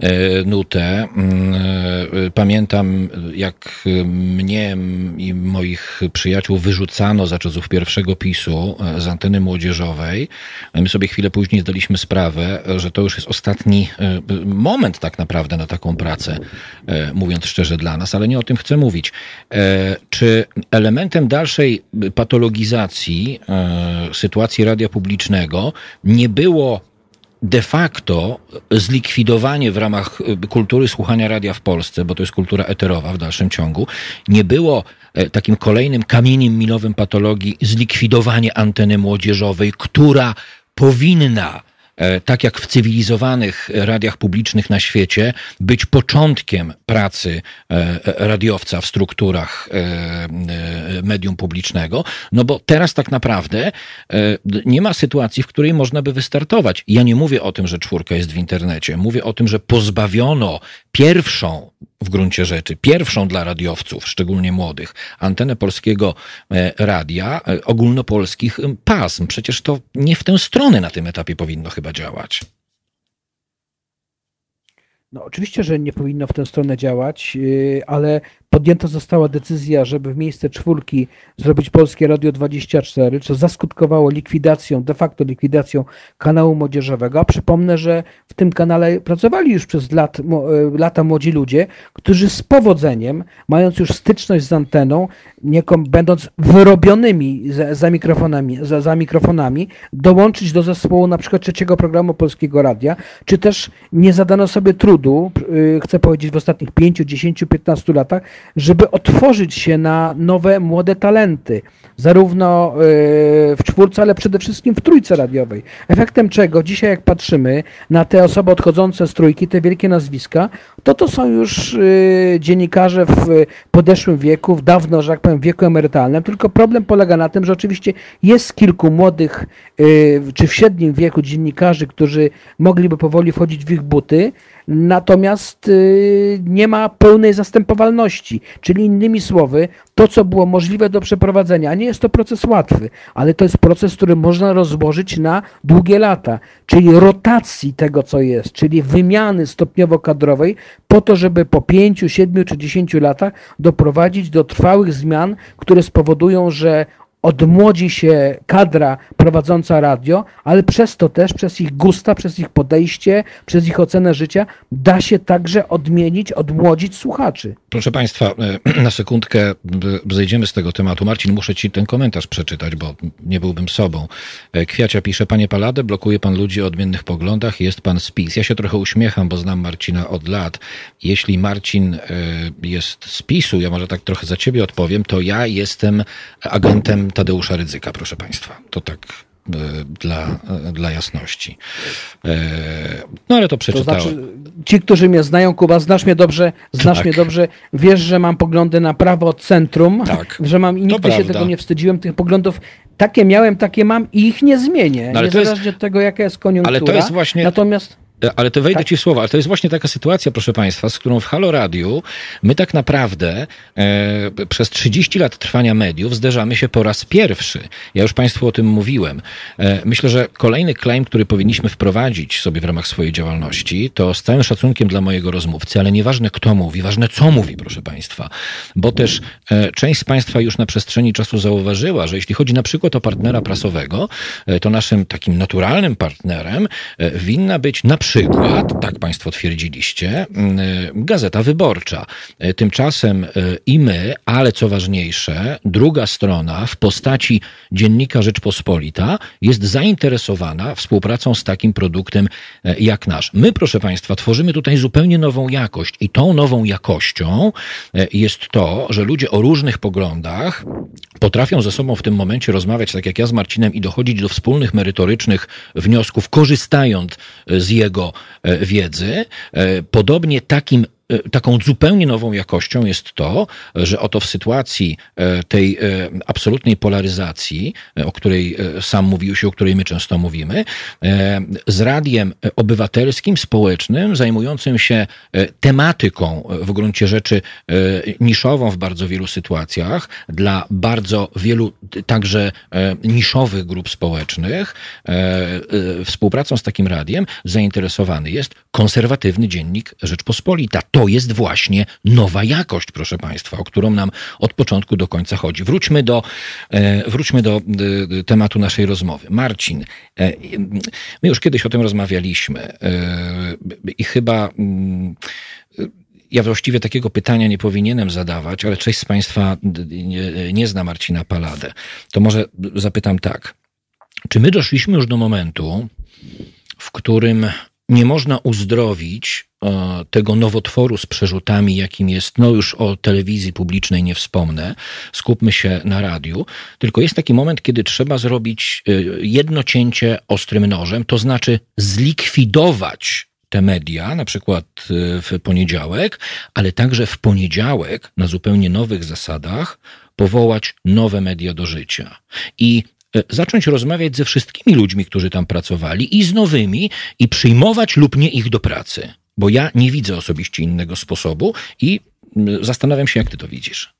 e, nutę. Mm, e, pamiętam, jak mnie i moich przyjaciół wyrzucano za czasów pierwszego PiSu e, z anteny młodzieżowej. My sobie chwilę później zdaliśmy sprawę, że to już jest ostatni moment tak naprawdę na taką pracę, mówiąc szczerze dla nas, ale nie o tym chcę mówić. Czy elementem dalszej patologizacji sytuacji sytuacji radia publicznego nie było de facto zlikwidowanie w ramach y, kultury słuchania radia w Polsce, bo to jest kultura eterowa w dalszym ciągu, nie było e, takim kolejnym kamieniem milowym patologii zlikwidowanie anteny młodzieżowej, która powinna tak jak w cywilizowanych radiach publicznych na świecie, być początkiem pracy e, radiowca w strukturach e, medium publicznego, no bo teraz tak naprawdę nie ma sytuacji, w której można by wystartować. Ja nie mówię o tym, że czwórka jest w internecie. Mówię o tym, że pozbawiono pierwszą w gruncie rzeczy, pierwszą dla radiowców, szczególnie młodych, antenę polskiego radia, ogólnopolskich pasm. Przecież to nie w tę stronę na tym etapie powinno chyba działać. No, oczywiście, że nie powinno w tę stronę działać, yy, ale podjęta została decyzja, żeby w miejsce czwórki zrobić Polskie Radio 24, co zaskutkowało likwidacją, de facto likwidacją kanału młodzieżowego. A przypomnę, że w tym kanale pracowali już przez lat, e, lata młodzi ludzie, którzy z powodzeniem, mając już styczność z anteną, będąc wyrobionymi za, za mikrofonami, za, za, mikrofonami, dołączyć do zespołu na przykład trzeciego programu Polskiego Radia, czy też nie zadano sobie trudu, e, chcę powiedzieć w ostatnich 5, 10, 15 latach, żeby otworzyć się na nowe, młode talenty, zarówno e, w czwórce, ale przede wszystkim w trójce radiowej. Efektem czego dzisiaj, jak patrzymy na te osoby odchodzące z trójki, te wielkie nazwiska, to to są już e, dziennikarze w podeszłym wieku, w dawno, że tak powiem, wieku emerytalnym, tylko problem polega na tym, że oczywiście jest kilku młodych, czy w średnim wieku dziennikarzy, którzy mogliby powoli wchodzić w ich buty, natomiast y, nie ma pełnej zastępowalności. Czyli innymi słowy, to, co było możliwe do przeprowadzenia, nie jest to proces łatwy, ale to jest proces, który można rozłożyć na długie lata, czyli rotacji tego, co jest, czyli wymiany stopniowo kadrowej, po to, żeby po pięciu, siedmiu czy dziesięciu latach doprowadzić do trwałych zmian, które spowodują, że odmłodzi się kadra prowadząca radio, ale przez to też, przez ich gusta, przez ich podejście, przez ich ocenę życia, da się także odmienić, odmłodzić słuchaczy. Proszę Państwa, e, na sekundkę zejdziemy z tego tematu. Marcin, muszę Ci ten komentarz przeczytać, bo nie byłbym sobą. E, Kwiacia pisze, Panie Paladę, blokuje Pan ludzi o odmiennych poglądach, jest Pan spis. Ja się trochę uśmiecham, bo znam Marcina od lat. Jeśli Marcin e, jest z PiSu, ja może tak trochę za Ciebie odpowiem, to ja jestem agentem Tadeusza Rydzyka, proszę Państwa. To tak e, dla, e, dla jasności. E, no ale to przeczytałem. To znaczy, ci, którzy mnie znają, Kuba, znasz mnie dobrze, znasz tak. mnie dobrze, wiesz, że mam poglądy na prawo od centrum, tak. że mam i nigdy się tego nie wstydziłem, tych poglądów takie miałem, takie mam i ich nie zmienię, no, niezależnie jest, od tego, jaka jest koniunktura. Ale to jest właśnie... Natomiast... E, ale to wejdę tak. ci w słowa, ale to jest właśnie taka sytuacja, proszę Państwa, z którą w Halo Radiu my tak naprawdę e, przez 30 lat trwania mediów zderzamy się po raz pierwszy. Ja już Państwu o tym mówiłem. E, myślę, że kolejny claim, który powinniśmy wprowadzić sobie w ramach swojej działalności, to z całym szacunkiem dla mojego rozmówcy, ale nieważne kto mówi, ważne co mówi, proszę Państwa, bo też e, część z Państwa już na przestrzeni czasu zauważyła, że jeśli chodzi na przykład o partnera prasowego, e, to naszym takim naturalnym partnerem e, winna być na przykład przykład, tak Państwo twierdziliście, Gazeta Wyborcza. Tymczasem i my, ale co ważniejsze, druga strona w postaci dziennika Rzeczpospolita jest zainteresowana współpracą z takim produktem jak nasz. My, proszę Państwa, tworzymy tutaj zupełnie nową jakość i tą nową jakością jest to, że ludzie o różnych poglądach potrafią ze sobą w tym momencie rozmawiać, tak jak ja z Marcinem, i dochodzić do wspólnych merytorycznych wniosków, korzystając z jego e, wiedzy. E, podobnie takim taką zupełnie nową jakością jest to, że oto w sytuacji e, tej e, absolutnej polaryzacji, o której sam mówił się, o której my często mówimy, z radiem obywatelskim, społecznym, zajmującym się tematyką w gruncie rzeczy niszową w bardzo wielu sytuacjach, dla bardzo wielu także niszowych grup społecznych, współpracą z takim radiem zainteresowany jest konserwatywny dziennik Rzeczpospolita. To to jest właśnie nowa jakość, proszę Państwa, o którą nam od początku do końca chodzi. Wróćmy do, e, wróćmy do e, tematu naszej rozmowy. Marcin, e, my już kiedyś o tym rozmawialiśmy i chyba mm, ja właściwie takiego pytania nie powinienem zadawać, ale część z Państwa nie, nie zna Marcina Paladę. To może zapytam tak. Czy my doszliśmy już do momentu, w którym nie można uzdrowić tego nowotworu z przerzutami, jakim jest, no już o telewizji publicznej nie wspomnę, skupmy się na radiu, tylko jest taki moment, kiedy trzeba zrobić e, jedno cięcie ostrym nożem, to znaczy zlikwidować te media, na przykład e, w poniedziałek, ale także w poniedziałek na zupełnie nowych zasadach powołać nowe media do życia. I E, zacząć rozmawiać ze wszystkimi ludźmi, którzy tam pracowali i z nowymi i przyjmować lub nie ich do pracy. Bo ja nie widzę osobiście innego sposobu i zastanawiam się, jak ty to widzisz.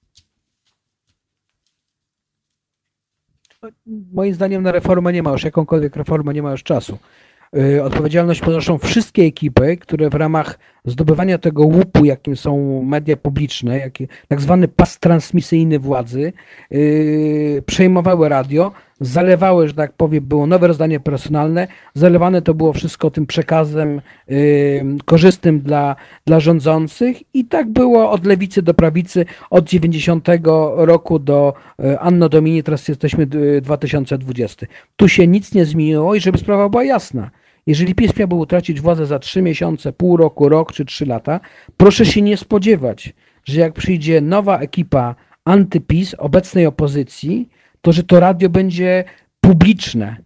Moim zdaniem na reformę nie ma już, jakąkolwiek reformę nie ma już czasu. Y, odpowiedzialność ponoszą wszystkie ekipy, które w ramach zdobywania tego łupu, jakim są media publiczne, jaki, tak zwany pas transmisyjny władzy, yy, przejmowały radio, zalewały, że tak powiem, było nowe rozdanie personalne, zalewane to było wszystko tym przekazem yy, korzystnym dla, dla rządzących i tak było od lewicy do prawicy, od 90 roku do yy, Anno Domini, teraz jesteśmy 2020. Tu się nic nie zmieniło i żeby sprawa była jasna. Jeżeli PiS miałby utracić władzę za trzy miesiące, pół roku, rok czy trzy lata, proszę się nie spodziewać, że jak przyjdzie nowa ekipa antypis obecnej opozycji, to że to radio będzie publiczne,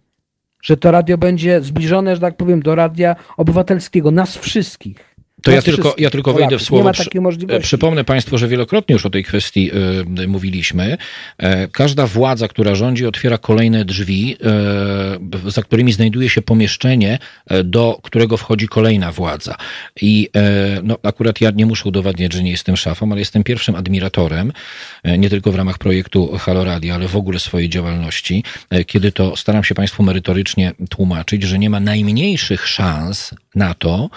że to radio będzie zbliżone, że tak powiem, do radia obywatelskiego, nas wszystkich. To ja tylko, ja tylko wejdę w słowo. Nie ma takiej możliwości. Przypomnę Państwu, że wielokrotnie już o tej kwestii y, mówiliśmy. E, każda władza, która rządzi, otwiera kolejne drzwi, e, za którymi znajduje się pomieszczenie, e, do którego wchodzi kolejna władza. I no, akurat ja nie muszę udowadniać, że nie jestem szafą, ale jestem pierwszym admiratorem, nie tylko w ramach projektu Halo Radio, ale w ogóle swojej działalności, kiedy to staram się Państwu merytorycznie tłumaczyć, że nie ma najmniejszych szans na to,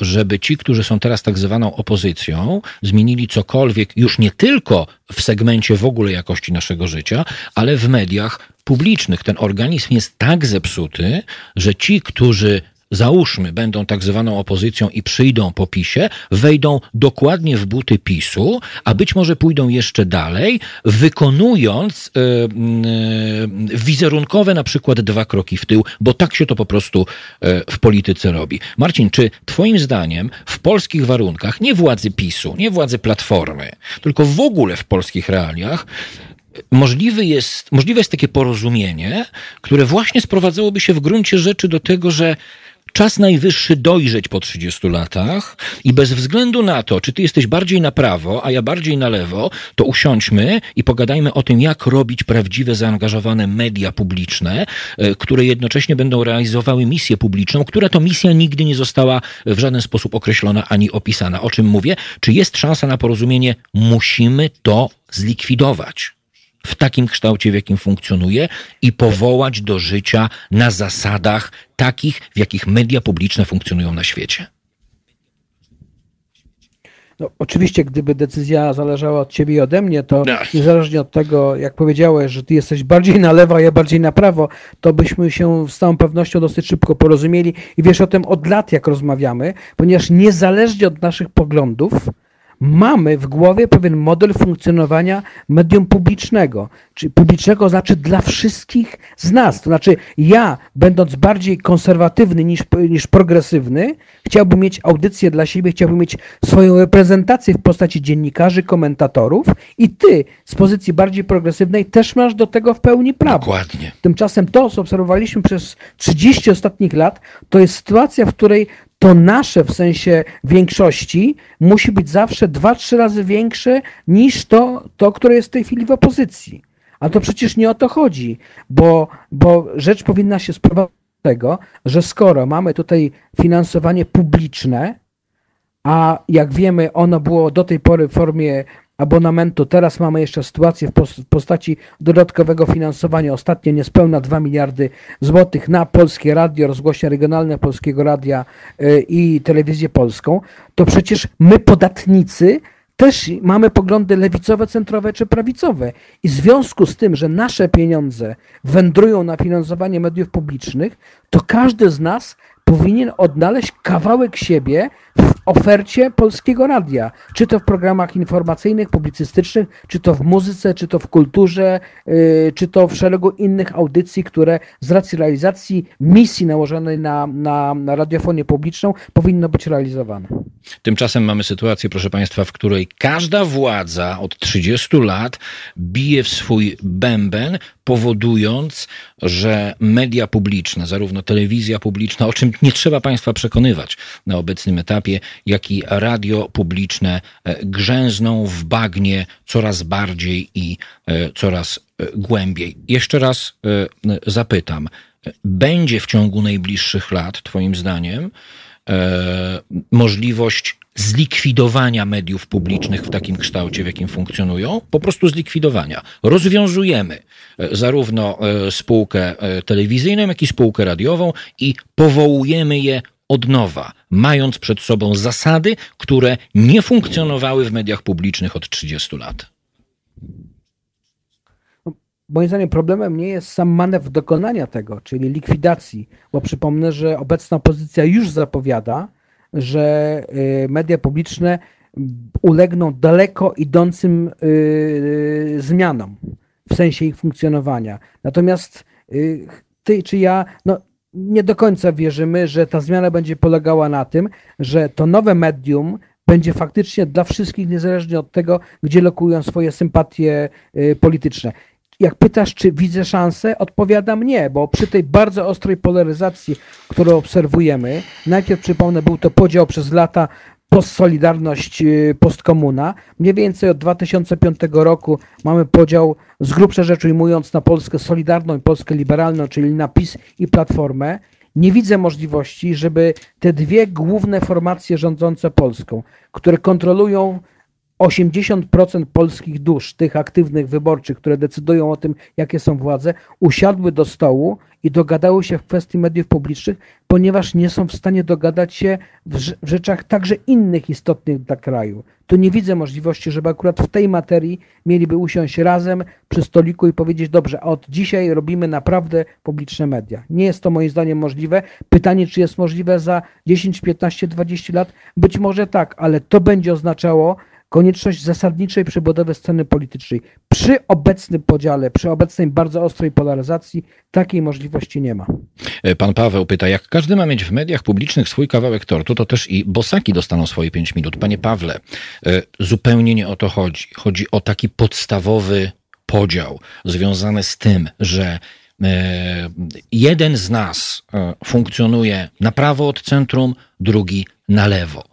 żeby ci, którzy są teraz tak zwaną opozycją, zmienili cokolwiek już nie tylko w segmencie w ogóle jakości naszego życia, ale w mediach publicznych. Ten organizm jest tak zepsuty, że ci, którzy załóżmy, będą tak zwaną opozycją i przyjdą po PiSie, wejdą dokładnie w buty PiSu, a być może pójdą jeszcze dalej, wykonując yy, wizerunkowe na przykład dwa kroki w tył, bo tak się to po prostu yy, w polityce robi. Marcin, czy twoim zdaniem w polskich warunkach, nie władzy PiSu, nie władzy Platformy, tylko w ogóle w polskich realiach, możliwe jest, możliwe jest takie porozumienie, które właśnie sprowadzałoby się w gruncie rzeczy do tego, że Czas najwyższy dojrzeć po 30 latach i bez względu na to, czy ty jesteś bardziej na prawo, a ja bardziej na lewo, to usiądźmy i pogadajmy o tym, jak robić prawdziwe, zaangażowane media publiczne, e, które jednocześnie będą realizowały misję publiczną, która to misja nigdy nie została w żaden sposób określona ani opisana. O czym mówię? Czy jest szansa na porozumienie? Musimy to zlikwidować w takim kształcie, w jakim funkcjonuje i powołać do życia na zasadach takich, w jakich media publiczne funkcjonują na świecie. No, oczywiście, gdyby decyzja zależała od ciebie i ode mnie, to niezależnie od tego, jak powiedziałeś, że ty jesteś bardziej na lewo, a ja bardziej na prawo, to byśmy się z całą pewnością dosyć szybko porozumieli i wiesz o tym od lat, jak rozmawiamy, ponieważ niezależnie od naszych poglądów, mamy w głowie pewien model funkcjonowania medium publicznego. Czyli publicznego znaczy dla wszystkich z nas. To znaczy ja, będąc bardziej konserwatywny niż, niż progresywny, chciałbym mieć audycję dla siebie, chciałbym mieć swoją reprezentację w postaci dziennikarzy, komentatorów i ty z pozycji bardziej progresywnej też masz do tego w pełni prawo. Dokładnie. Tymczasem to, co obserwowaliśmy przez 30 ostatnich lat, to jest sytuacja, w której to nasze w sensie większości musi być zawsze dwa, trzy razy większe niż to, to, które jest w tej chwili w opozycji. A to przecież nie o to chodzi, bo, bo rzecz powinna się sprowadzić do tego, że skoro mamy tutaj finansowanie publiczne, a jak wiemy, ono było do tej pory w formie abonamentu. Teraz mamy jeszcze sytuację w postaci dodatkowego finansowania, ostatnio niespełna 2 miliardy złotych na Polskie Radio, rozgłośnie regionalne Polskiego Radia y, i Telewizję Polską, to przecież my podatnicy też mamy poglądy lewicowe, centrowe czy prawicowe. I w związku z tym, że nasze pieniądze wędrują na finansowanie mediów publicznych, to każdy z nas powinien odnaleźć kawałek siebie w ofercie polskiego radia. Czy to w programach informacyjnych, publicystycznych, czy to w muzyce, czy to w kulturze, yy, czy to w szeregu innych audycji, które z racji realizacji misji nałożonej na, na, na radiofonię publiczną powinno być realizowane. Tymczasem mamy sytuację, proszę Państwa, w której każda władza od 30 lat bije w swój bęben, powodując, że media publiczne, zarówno telewizja publiczna, o czym nie trzeba Państwa przekonywać na obecnym etapie, jak i radio publiczne e, grzęzną w bagnie coraz bardziej i e, coraz e, głębiej. Jeszcze raz zapytam, będzie w ciągu najbliższych lat, Twoim zdaniem, możliwość zlikwidowania mediów publicznych w takim kształcie, w jakim funkcjonują, po prostu zlikwidowania. Rozwiązujemy zarówno spółkę telewizyjną, jak i spółkę radiową i powołujemy je od nowa, mając przed sobą zasady, które nie funkcjonowały w mediach publicznych od 30 lat? No, moim zdaniem problemem nie jest sam manewr dokonania tego, czyli likwidacji, bo przypomnę, że obecna opozycja już zapowiada, że y, media publiczne ulegną daleko idącym y, zmianom w sensie ich funkcjonowania. Natomiast y, ty czy ja, no nie do końca wierzymy, że ta zmiana będzie polegała na tym, że to nowe medium będzie faktycznie dla wszystkich, niezależnie od tego, gdzie lokują swoje sympatie y, polityczne. Jak pytasz, czy widzę szansę, odpowiadam nie, bo przy tej bardzo ostrej polaryzacji, którą obserwujemy, najpierw przypomnę, był to podział przez lata postsolidarność, y, postkomuna. Mniej więcej od 2005 roku mamy podział z grubsza rzecz ujmując na Polskę Solidarną i Polskę Liberalną, czyli na PiS i Platformę. Nie widzę możliwości, żeby te dwie główne formacje rządzące Polską, które kontrolują 80% polskich dusz, tych aktywnych wyborczych, które decydują o tym, jakie są władze, usiadły do stołu i dogadały się w kwestii mediów publicznych, ponieważ nie są w stanie dogadać się w, rzeczach także innych istotnych dla kraju. Tu nie widzę możliwości, żeby akurat w tej materii mieliby usiąść razem przy stoliku i powiedzieć, dobrze, a od dzisiaj robimy naprawdę publiczne media. Nie jest to moim zdaniem możliwe. Pytanie, czy jest możliwe za 10, 15, 20 lat? Być może tak, ale to będzie oznaczało, konieczność zasadniczej przebudowy sceny politycznej. Przy obecnym podziale, przy obecnej bardzo ostrej polaryzacji takiej możliwości nie ma. E, pan Paweł pyta, jak każdy ma mieć w mediach publicznych swój kawałek tortu, to też i bosaki dostaną swoje pięć minut. Panie Pawle, e, zupełnie nie o to chodzi. Chodzi o taki podstawowy podział związany z tym, że e, jeden z nas funkcjonuje na prawo od centrum, drugi na lewo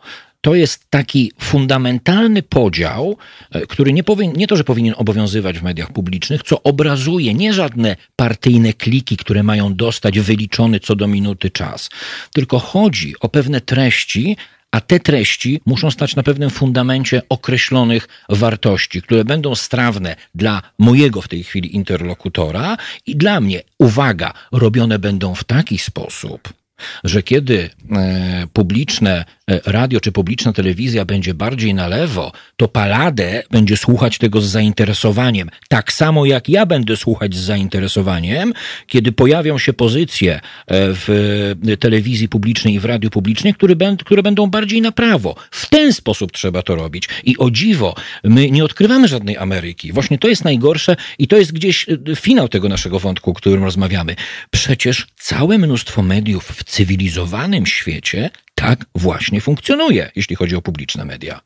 to jest taki fundamentalny podział, e, który nie, powin, nie to, że powinien obowiązywać w mediach publicznych, co obrazuje nie żadne partyjne kliki, które mają dostać wyliczony co do minuty czas, tylko chodzi o pewne treści, a te treści muszą stać na pewnym fundamencie określonych wartości, które będą strawne dla mojego w tej chwili interlokutora i dla mnie, uwaga, robione będą w taki sposób, że kiedy e, publiczne radio czy publiczna telewizja będzie bardziej na lewo, to Paladę będzie słuchać tego z zainteresowaniem. Tak samo jak ja będę słuchać z zainteresowaniem, kiedy pojawią się pozycje w telewizji publicznej i w radiu publicznej, które, które będą bardziej na prawo. W ten sposób trzeba to robić. I o dziwo, my nie odkrywamy żadnej Ameryki. Właśnie to jest najgorsze i to jest gdzieś finał tego naszego wątku, o którym rozmawiamy. Przecież całe mnóstwo mediów w cywilizowanym świecie tak właśnie funkcjonuje, jeśli chodzi o publiczne media.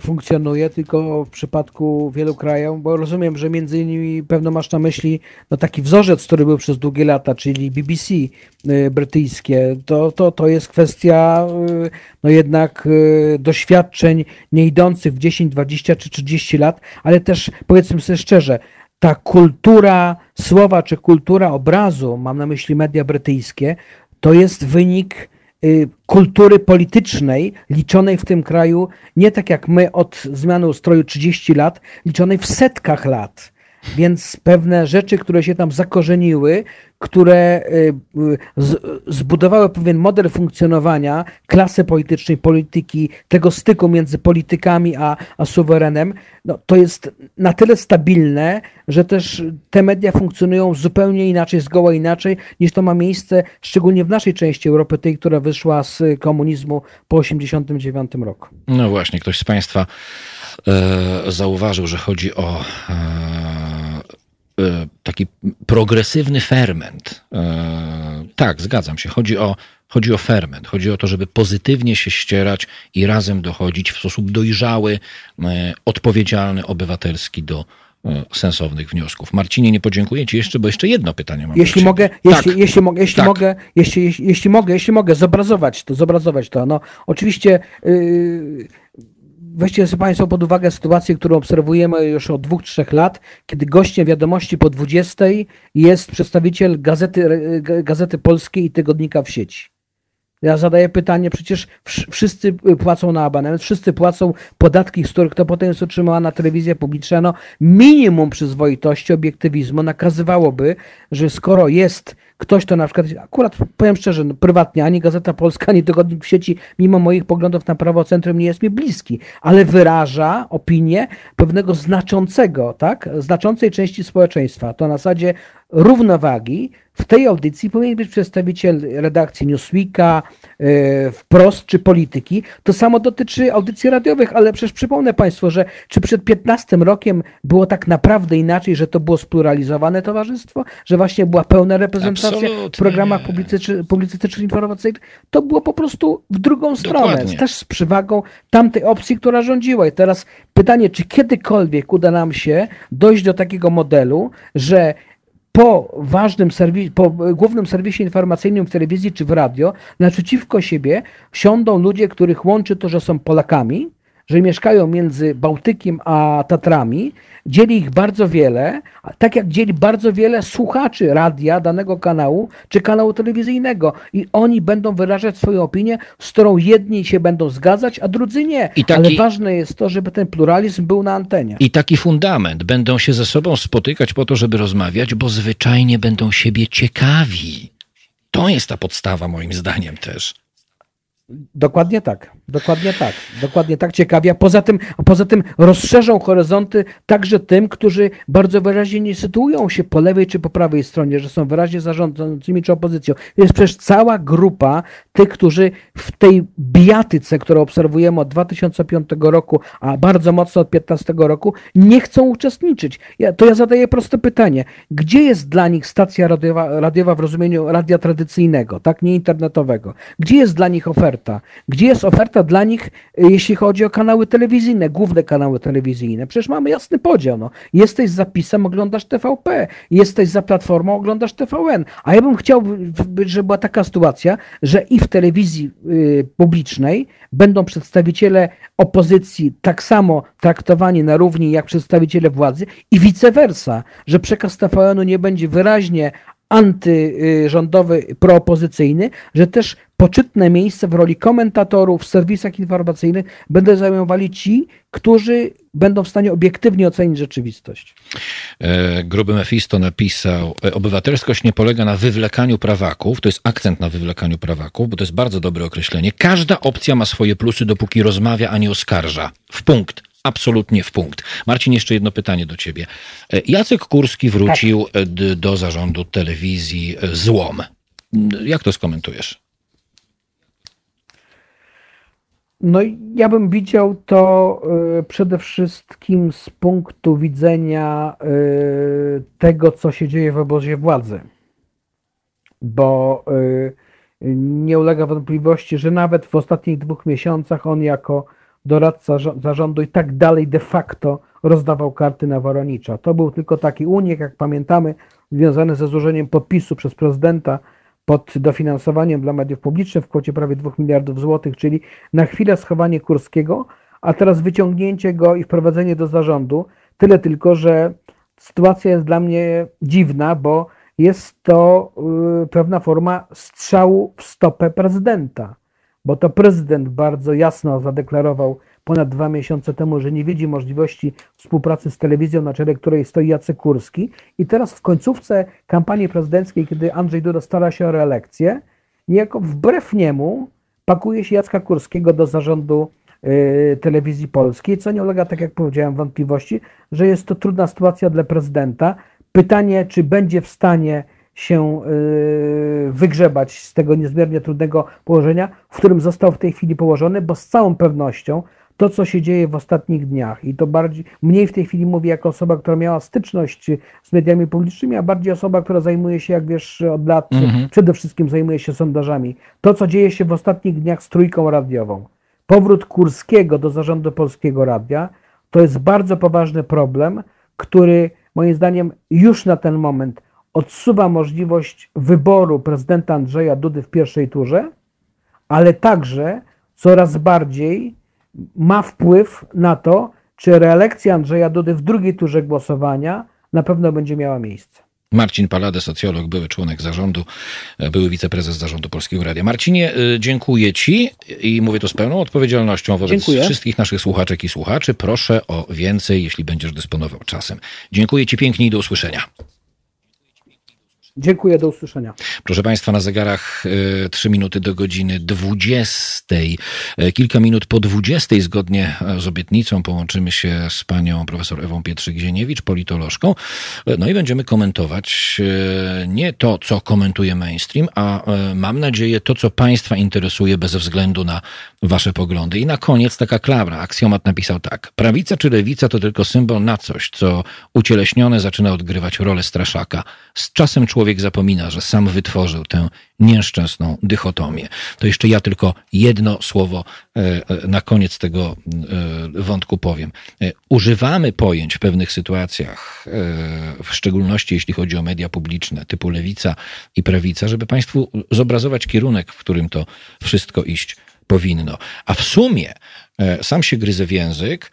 funkcjonuje, tylko w przypadku wielu krajów, bo rozumiem, że między innymi pewno masz na myśli no taki wzorzec, który był przez długie lata, czyli BBC y, brytyjskie, to, to, to jest kwestia y, no jednak y, doświadczeń nie idących w 10, 20 czy 30 lat, ale też powiedzmy sobie szczerze, ta kultura słowa czy kultura obrazu, mam na myśli media brytyjskie, to jest wynik Y, kultury politycznej liczonej w tym kraju nie tak jak my od zmiany ustroju 30 lat, liczonej w setkach lat. Więc pewne rzeczy, które się tam zakorzeniły, które y, zbudowały pewien model funkcjonowania klasy politycznej, polityki, tego styku między politykami a, a suwerenem, no, to jest na tyle stabilne, że też te media funkcjonują zupełnie inaczej, zgoła inaczej, niż to ma miejsce, szczególnie w naszej części Europy, tej, która wyszła z komunizmu po 1989 roku. No właśnie, ktoś z Państwa e, zauważył, że chodzi o E, taki progresywny ferment. E, tak, zgadzam się. Chodzi o, chodzi o ferment. Chodzi o to, żeby pozytywnie się ścierać i razem dochodzić w sposób dojrzały, e, odpowiedzialny, obywatelski do sensownych wniosków. Marcinie, nie podziękuję Ci jeszcze, bo jeszcze jedno pytanie mam. Jeśli mogę, tak. jeśli, jeśli mogę, jeśli tak. mogę, jeśli, jeśli, jeśli mogę, jeśli mogę zobrazować to, zobrazować to. No, oczywiście yy weźcie sobie Państwo pod uwagę sytuację, którą obserwujemy już od dwóch, trzech lat, kiedy gościem wiadomości po 20 jest przedstawiciel Gazety, Gazety Polskiej i Tygodnika w sieci. Ja zadaję pytanie, przecież wszyscy płacą na abonament, wszyscy płacą podatki, z których to potem jest otrzymana telewizja publiczna. No, minimum przyzwoitości, obiektywizmu nakazywałoby, że skoro jest ktoś, to na przykład, akurat powiem szczerze, no, prywatnie, ani Gazeta Polska, ani Tygodnik w sieci, mimo moich poglądów na prawo centrum nie jest mi bliski, ale wyraża opinię pewnego znaczącego, tak, znaczącej części społeczeństwa. To na zasadzie równowagi w tej audycji powinien być przedstawiciel redakcji Newsweeka, yy, wprost czy polityki. To samo dotyczy audycji radiowych, ale przecież przypomnę Państwu, że czy przed 15 rokiem było tak naprawdę inaczej, że to było spluralizowane towarzystwo, że właśnie była pełna reprezentacja Absolutnie. w programach publicystycznych, informacyjnych, to było po prostu w drugą stronę, Dokładnie. też z przywagą tamtej opcji, która rządziła. I teraz pytanie, czy kiedykolwiek uda nam się dojść do takiego modelu, że po ważnym serwisie, po głównym serwisie informacyjnym w telewizji czy w radio, naprzeciwko siebie siądą ludzie, których łączy to, że są Polakami, że mieszkają między Bałtykiem a Tatrami, dzieli ich bardzo wiele, tak jak dzieli bardzo wiele słuchaczy radia danego kanału czy kanału telewizyjnego. I oni będą wyrażać swoją opinię, z którą jedni się będą zgadzać, a drudzy nie. Taki, Ale ważne jest to, żeby ten pluralizm był na antenie. I taki fundament. Będą się ze sobą spotykać po to, żeby rozmawiać, bo zwyczajnie będą siebie ciekawi. To jest ta podstawa, moim zdaniem też. Dokładnie tak, dokładnie tak, dokładnie tak ciekawie. Poza tym, poza tym rozszerzą horyzonty także tym, którzy bardzo wyraźnie nie sytuują się po lewej czy po prawej stronie, że są wyraźnie zarządzającymi czy opozycją. Jest przecież cała grupa tych, którzy w tej bijatyce, którą obserwujemy od 2005 roku, a bardzo mocno od 2015 roku, nie chcą uczestniczyć. Ja, to ja zadaję proste pytanie. Gdzie jest dla nich stacja radiowa, radiowa w rozumieniu radia tradycyjnego, tak, nie internetowego? Gdzie jest dla nich oferta? Oferta? Gdzie jest oferta dla nich, y, jeśli chodzi o kanały telewizyjne, główne kanały telewizyjne? Przecież mamy jasny podział. No. Jesteś z zapisem, oglądasz TVP, jesteś za platformą, oglądasz TVN. A ja bym chciał, żeby była taka sytuacja, że i w telewizji y, publicznej będą przedstawiciele opozycji tak samo traktowani na równi jak przedstawiciele władzy i vice versa, że przekaz TVN-u nie będzie wyraźnie antyrządowy, proopozycyjny, że też poczytne miejsce w roli komentatorów w serwisach informacyjnych będą zajmowali ci, którzy będą w stanie obiektywnie ocenić rzeczywistość. E, gruby Mefisto napisał, e, obywatelskość nie polega na wywlekaniu prawaków, to jest akcent na wywlekaniu prawaków, bo to jest bardzo dobre określenie. Każda opcja ma swoje plusy, dopóki rozmawia, a nie oskarża. W punkt absolutnie w punkt. Marcin, jeszcze jedno pytanie do ciebie. E, Jacek Kurski wrócił tak. do zarządu telewizji Złom. Jak to skomentujesz? No ja bym widział to przede wszystkim z punktu widzenia tego, co się dzieje w obozie władzy. Bo nie ulega wątpliwości, że nawet w ostatnich dwóch miesiącach on jako doradca zarządu i tak dalej de facto rozdawał karty na Woronicza. To był tylko taki unik, jak pamiętamy, związany ze złożeniem podpisu przez prezydenta pod dofinansowaniem dla mediów publicznych w kwocie prawie 2 miliardów złotych, czyli na chwilę schowanie Kurskiego, a teraz wyciągnięcie go i wprowadzenie do zarządu. Tyle tylko, że sytuacja jest dla mnie dziwna, bo jest to yy, pewna forma strzału w stopę prezydenta bo to prezydent bardzo jasno zadeklarował ponad dwa miesiące temu, że nie widzi możliwości współpracy z telewizją, na czele której stoi Jacek Kurski. I teraz w końcówce kampanii prezydenckiej, kiedy Andrzej Duda stara się o reelekcję, niejako wbrew niemu pakuje się Jacka Kurskiego do zarządu y, telewizji polskiej, co nie ulega, tak jak powiedziałem, wątpliwości, że jest to trudna sytuacja dla prezydenta. Pytanie, czy będzie w stanie się y, wygrzebać z tego niezmiernie trudnego położenia, w którym został w tej chwili położony, bo z całą pewnością to, co się dzieje w ostatnich dniach i to bardziej, mniej w tej chwili mówię jako osoba, która miała styczność z mediami publicznymi, a bardziej osoba, która zajmuje się, jak wiesz, od lat, mhm. przede wszystkim zajmuje się sondażami. To, co dzieje się w ostatnich dniach z trójką radiową, powrót Kurskiego do zarządu Polskiego Radia, to jest bardzo poważny problem, który moim zdaniem już na ten moment odsuwa możliwość wyboru prezydenta Andrzeja Dudy w pierwszej turze, ale także coraz bardziej ma wpływ na to, czy reelekcja Andrzeja Dudy w drugiej turze głosowania na pewno będzie miała miejsce. Marcin Palade, socjolog, były członek zarządu, były wiceprezes zarządu Polskiego Radia. Marcinie, y, dziękuję Ci i mówię to z pełną odpowiedzialnością wobec dziękuję. wszystkich naszych słuchaczek i słuchaczy. Proszę o więcej, jeśli będziesz dysponował czasem. Dziękuję Ci pięknie i do usłyszenia. Dziękuję, do usłyszenia. Proszę Państwa, na zegarach y, trzy minuty do godziny 20. Y, kilka minut po 20 zgodnie e, z obietnicą połączymy się z panią profesor Ewą Pietrzyk-Zieniewicz, politolożką. No i będziemy komentować nie to, co komentuje mainstream, a mam nadzieję to, co Państwa interesuje bez względu na Wasze poglądy. I na koniec taka klamra. Aksjomat napisał tak. Prawica czy lewica to tylko symbol na coś, co ucieleśnione zaczyna odgrywać rolę straszaka. Z czasem człowiek człowiek zapomina, że sam wytworzył tę nieszczęsną dychotomię. To jeszcze ja tylko jedno słowo e, e, na koniec tego e, wątku powiem. Używamy pojęć w pewnych sytuacjach, w szczególności jeśli chodzi o media publiczne typu lewica i prawica, żeby Państwu zobrazować kierunek, w którym to wszystko iść powinno. A w sumie sam się gryzę w język,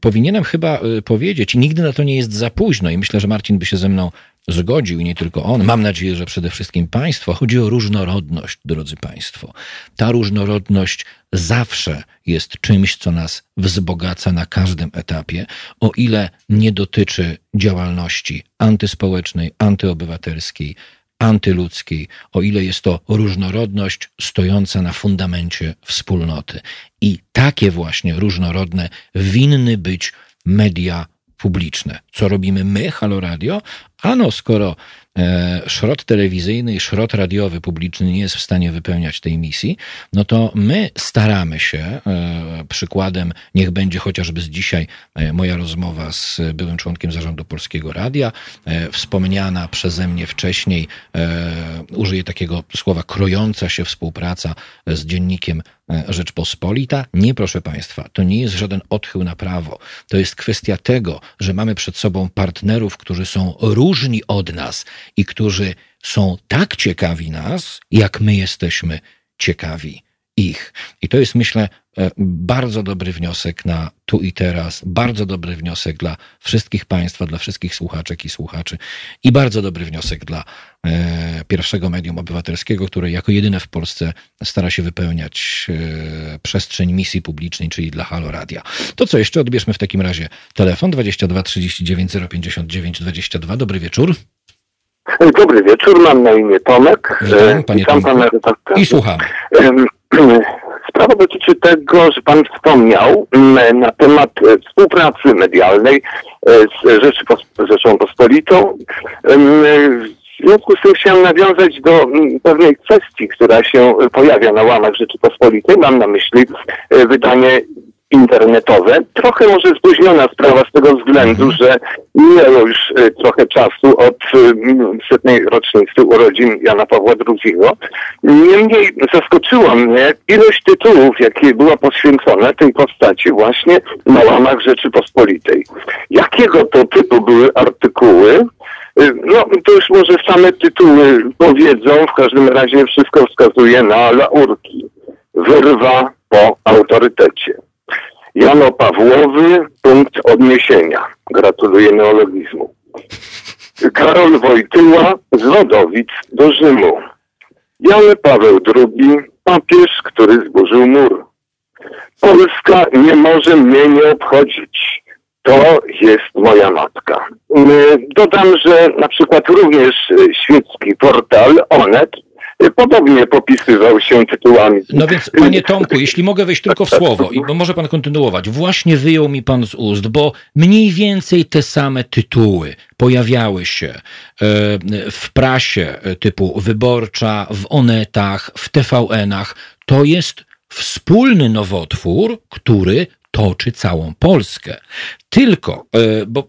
powinienem chyba powiedzieć, i nigdy na to nie jest za późno, i myślę, że Marcin by się ze mną zgodził i nie tylko on, mam nadzieję, że przede wszystkim państwo, chodzi o różnorodność, drodzy państwo. Ta różnorodność zawsze jest czymś, co nas wzbogaca na każdym etapie, o ile nie dotyczy działalności antyspołecznej, antyobywatelskiej, antyludzkiej, o ile jest to różnorodność stojąca na fundamencie wspólnoty. I takie właśnie różnorodne winny być media publiczne. Co robimy my, Halo Radio? Ano, skoro e, szrot telewizyjny i szrot radiowy publiczny nie jest w stanie wypełniać tej misji, no to my staramy się, e, przykładem niech będzie chociażby z dzisiaj e, moja rozmowa z byłym członkiem zarządu Polskiego Radia, e, wspomniana przeze mnie wcześniej, e, użyję takiego słowa, krojąca się współpraca z dziennikiem Rzeczpospolita. Nie, proszę Państwa, to nie jest żaden odchył na prawo. To jest kwestia tego, że mamy przed sobą partnerów, którzy są różni od nas i którzy są tak ciekawi nas, jak my jesteśmy ciekawi ich. I to jest, myślę, e, bardzo dobry wniosek na tu i teraz, bardzo dobry wniosek dla wszystkich Państwa, dla wszystkich słuchaczek i słuchaczy i bardzo dobry wniosek dla e, pierwszego medium obywatelskiego, które jako jedyne w Polsce stara się wypełniać e, przestrzeń misji publicznej, czyli dla Halo Radia. To co, jeszcze odbierzmy w takim razie telefon 22 39 059 22. Dobry wieczór. Dobry wieczór, mam na imię Tomek. Witam, panie Witam Tomku. pana redaktora. I słuchamy. Em, Sprawa dotyczy tego, że pan wspomniał mm, na temat e, współpracy medialnej e, z Rzecząpospolitą. Em, W związku z tym chciałem nawiązać do mm, pewnej kwestii, która się pojawia na łamach Rzeczypospolitej. Mam na myśli e, wydanie internetowe. Trochę może spóźniona sprawa z tego względu, że minęło już e, trochę czasu od e, setnej rocznicy urodzin Jana Pawła II. Niemniej zaskoczyła mnie ilość tytułów, jakie była poświęcona tej postaci właśnie na łamach Rzeczypospolitej. Jakiego to typu były artykuły? Y, No, to już może same tytuły powiedzą, w każdym razie wszystko wskazuje na laurki. Wyrwa po autorytecie. Jano Pawłowy, punkt odniesienia. Gratuluję neologizmu. Karol Wojtyła z Wadowic do Rzymu. Jan Paweł II, papież, który zburzył mur. Polska nie może mnie nie obchodzić. To jest moja matka. Y, Dodam, że na przykład również świecki portal Onet podobnie popisywał się tytułami. No więc, panie Tomku, jeśli mogę wejść tylko w słowo, i może pan kontynuować. Właśnie wyjął mi pan z ust, bo mniej więcej te same tytuły pojawiały się e, w prasie typu wyborcza, w Onetach, w TVN-ach. To jest wspólny nowotwór, który toczy całą Polskę. Tylko, e, bo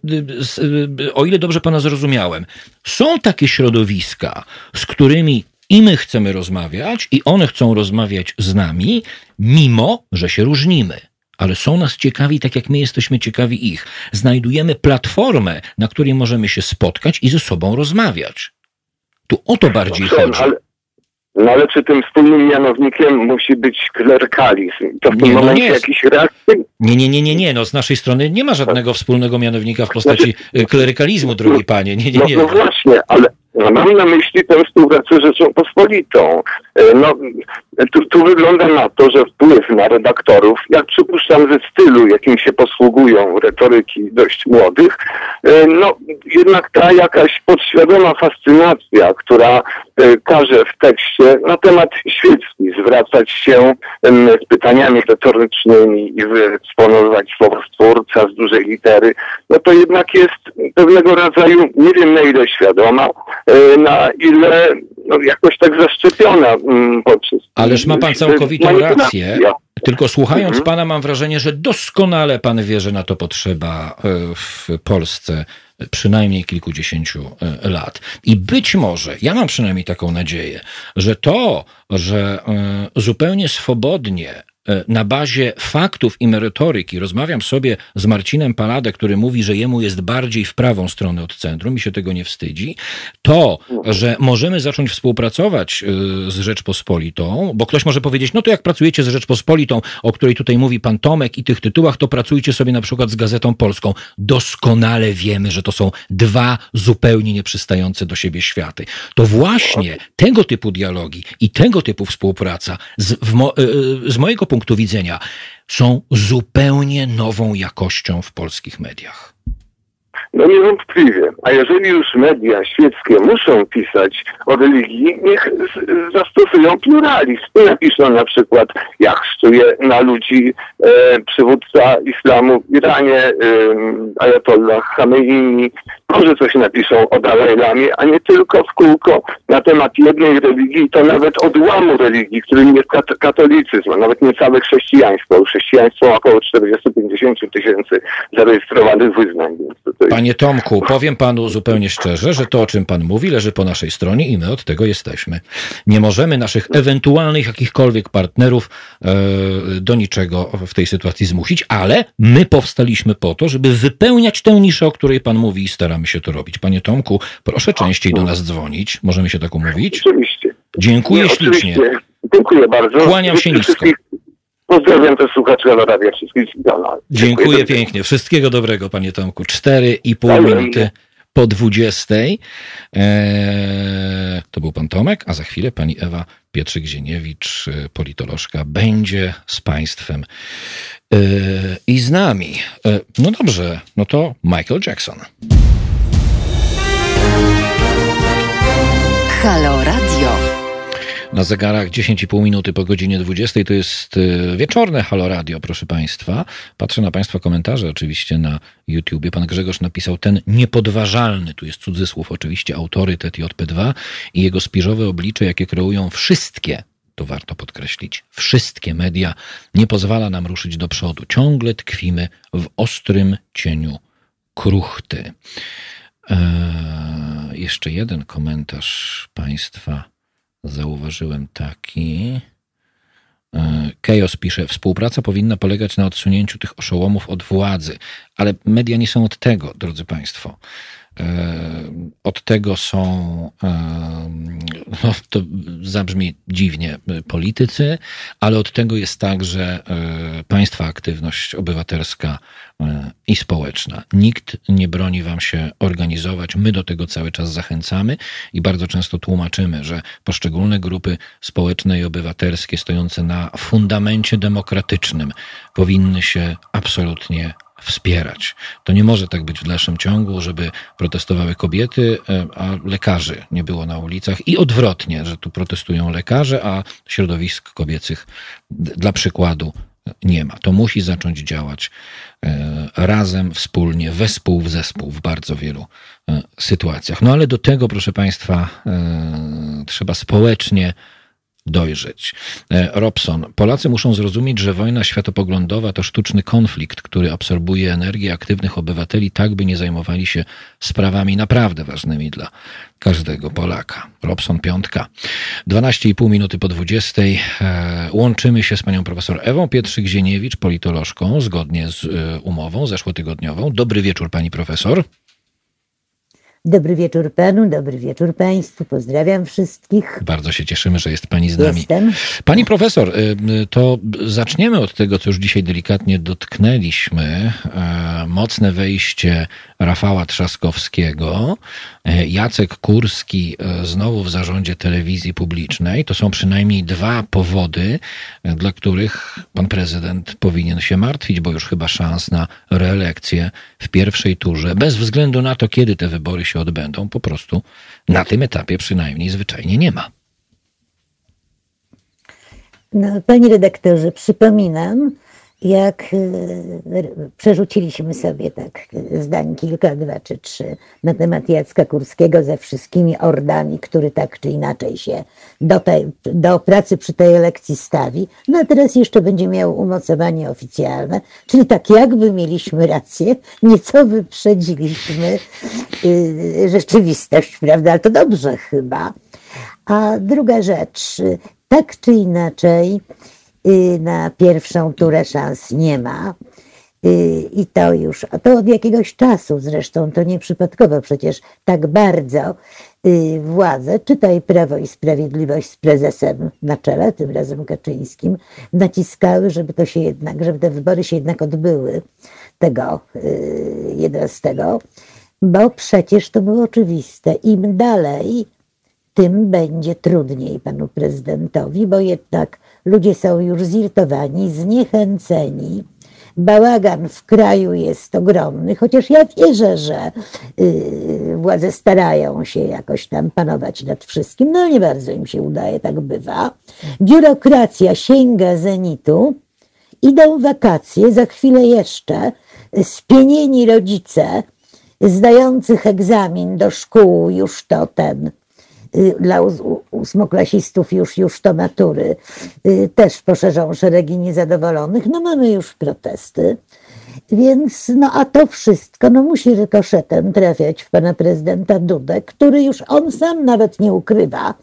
e, o ile dobrze pana zrozumiałem, są takie środowiska, z którymi i my chcemy rozmawiać, i one chcą rozmawiać z nami, mimo że się różnimy. Ale są nas ciekawi, tak jak my jesteśmy ciekawi ich. Znajdujemy platformę, na której możemy się spotkać i ze sobą rozmawiać. Tu o to bardziej Owszem, chodzi. ale, no ale czy tym wspólnym mianownikiem musi być klerkalizm? To w tym Nie, no momencie nie. jakiś? Nie, nie, nie, nie, nie. No, z naszej strony nie ma żadnego wspólnego mianownika w postaci e, klerykalizmu, drogi panie. Nie, nie, No, nie. no właśnie, ale no, mam na myśli tę współpracę z Rzecząpospolitą. E, No, tu, tu wygląda na to, że wpływ na redaktorów, jak przypuszczam ze stylu, jakim się posługują retoryki dość młodych, e, no jednak ta jakaś podświadoma fascynacja, która e, każe w tekście na temat świecki zwracać się z pytaniami retorycznymi i wyeksponować słowo stwórca z dużej litery, no to jednak jest pewnego rodzaju, nie wiem na ile świadoma, na ile no, jakoś tak zaszczepiona mm, poprzez... Ależ ma pan całkowitą rację. Tylko słuchając Mhm. pana, mam wrażenie, że doskonale pan wie, że na to potrzeba e, w Polsce przynajmniej kilkudziesięciu e, lat. I być może, ja mam przynajmniej taką nadzieję, że to, że e, zupełnie swobodnie e, na bazie faktów i merytoryki rozmawiam sobie z Marcinem Paladę, który mówi, że jemu jest bardziej w prawą stronę od centrum i się tego nie wstydzi, to, że możemy zacząć współpracować y, z Rzeczpospolitą, bo ktoś może powiedzieć, no to jak pracujecie z Rzeczpospolitą, o której tutaj mówi pan Tomek i tych tytułach, to pracujcie sobie na przykład z Gazetą Polską. Doskonale wiemy, że to są dwa zupełnie nieprzystające do siebie światy. To właśnie tego typu dialogi i tego typu współpraca z, mo, y, z mojego punktu widzenia są zupełnie nową jakością w polskich mediach. No niewątpliwie. A jeżeli już media świeckie muszą pisać o religii, niech zastosują pluralizm. I napiszą na przykład, jak szczuje na ludzi e, przywódca islamu w Iranie, e, Ayatollah Khamenei. Może coś napiszą o Dalaj Lamie, a nie tylko w kółko na temat jednej religii, to nawet odłamu religii, którym jest kat- katolicyzm, a nawet nie całe chrześcijaństwo. Chrześcijaństwo ma około 40-50 tysięcy zarejestrowanych wyznań. Więc to, to jest Panie Tomku, powiem panu zupełnie szczerze, że to, o czym pan mówi, leży po naszej stronie i my od tego jesteśmy. Nie możemy naszych ewentualnych jakichkolwiek partnerów e, do niczego w tej sytuacji zmusić, ale my powstaliśmy po to, żeby wypełniać tę niszę, o której pan mówi i staramy się to robić. Panie Tomku, proszę częściej do nas dzwonić. Możemy się tak umówić? Oczywiście. Dziękuję Nie, ślicznie. Oczywiście. Dziękuję bardzo. Kłaniam się nisko. Pozdrawiam też słuchaczy Aloradia, wszystkich no, Dziękuję pięknie. Wszystkiego dobrego, panie Tomku. Cztery i pół Dziękuję. minuty po dwudziestej. Eee, to był pan Tomek, a za chwilę pani Ewa Pietrzyk-Zieniewicz, e, politolożka, będzie z państwem e, i z nami. E, no dobrze, no to Michael Jackson. Halo Radio. Na zegarach 10,5 minuty po godzinie 20 to jest y, wieczorne Halo Radio, proszę Państwa. Patrzę na Państwa komentarze oczywiście na YouTubie. Pan Grzegorz napisał ten niepodważalny, tu jest cudzysłów oczywiście, autorytet JP2 i jego spiżowe oblicze, jakie kreują wszystkie to warto podkreślić, wszystkie media, nie pozwala nam ruszyć do przodu. Ciągle tkwimy w ostrym cieniu kruchty. Eee, jeszcze jeden komentarz Państwa zauważyłem taki. E, Chaos pisze, współpraca powinna polegać na odsunięciu tych oszołomów od władzy, ale media nie są od tego, drodzy Państwo. Od tego są, no, to zabrzmi dziwnie, e, politycy, ale od tego jest także e, państwa aktywność obywatelska e, i społeczna. Nikt nie broni Wam się organizować. My do tego cały czas zachęcamy i bardzo często tłumaczymy, że poszczególne grupy społeczne i obywatelskie stojące na fundamencie demokratycznym powinny się absolutnie wspierać. To nie może tak być w dalszym ciągu, żeby protestowały kobiety, e, a lekarzy nie było na ulicach i odwrotnie, że tu protestują lekarze, a środowisk kobiecych dla przykładu nie ma. To musi zacząć działać e, razem, wspólnie, wespół w zespół w bardzo wielu e, sytuacjach. No ale do tego, proszę Państwa, e, trzeba społecznie dojrzeć. E, Robson, Polacy muszą zrozumieć, że wojna światopoglądowa to sztuczny konflikt, który absorbuje energię aktywnych obywateli, tak by nie zajmowali się sprawami naprawdę ważnymi dla każdego Polaka. Robson Piątka. 12,5 minuty po 20. E, Łączymy się z panią profesor Ewą Pietrzyk-Zieniewicz, politolożką, zgodnie z e, umową zeszłotygodniową. Dobry wieczór pani profesor. Dobry wieczór panu, dobry wieczór państwu. Pozdrawiam wszystkich. Bardzo się cieszymy, że jest pani z nami. Jestem. Pani profesor, y, to zaczniemy od tego, co już dzisiaj delikatnie dotknęliśmy. E, Mocne wejście Rafała Trzaskowskiego, e, Jacek Kurski e, znowu w zarządzie telewizji publicznej. To są przynajmniej dwa powody, e, dla których pan prezydent powinien się martwić, bo już chyba szans na reelekcję w pierwszej turze, bez względu na to, kiedy te wybory się odbędą, po prostu na tym etapie przynajmniej zwyczajnie nie ma. No, panie redaktorze, przypominam, jak e, przerzuciliśmy sobie tak e, zdań kilka, dwa czy trzy na temat Jacka Kurskiego ze wszystkimi ordami, który tak czy inaczej się do, tej, do pracy przy tej elekcji stawi. No a teraz jeszcze będzie miał umocowanie oficjalne, czyli tak jakby mieliśmy rację, nieco wyprzedziliśmy y, rzeczywistość, prawda? Ale to dobrze chyba. A druga rzecz, y, tak czy inaczej, y, na pierwszą turę szans nie ma. Y, I to już, a to od jakiegoś czasu zresztą, to nieprzypadkowo przecież tak bardzo y, władze, czytaj Prawo i Sprawiedliwość z prezesem na czele, tym razem Kaczyńskim, naciskały, żeby to się jednak, żeby te wybory się jednak odbyły tego y, 11, bo przecież to było oczywiste. Im dalej, tym będzie trudniej panu prezydentowi, bo jednak ludzie są już zirytowani, zniechęceni. Bałagan w kraju jest ogromny, chociaż ja wierzę, że y, władze starają się jakoś tam panować nad wszystkim. No nie bardzo im się udaje, tak bywa. Biurokracja sięga zenitu, idą wakacje, za chwilę jeszcze spienieni rodzice zdających egzamin do szkół już to ten dla ós- u- ósmoklasistów już, już to matury y, też poszerzą szeregi niezadowolonych. No mamy już protesty. Więc, no a to wszystko, no musi rykoszetem trafiać w pana prezydenta Dudę, który już on sam nawet nie ukrywa,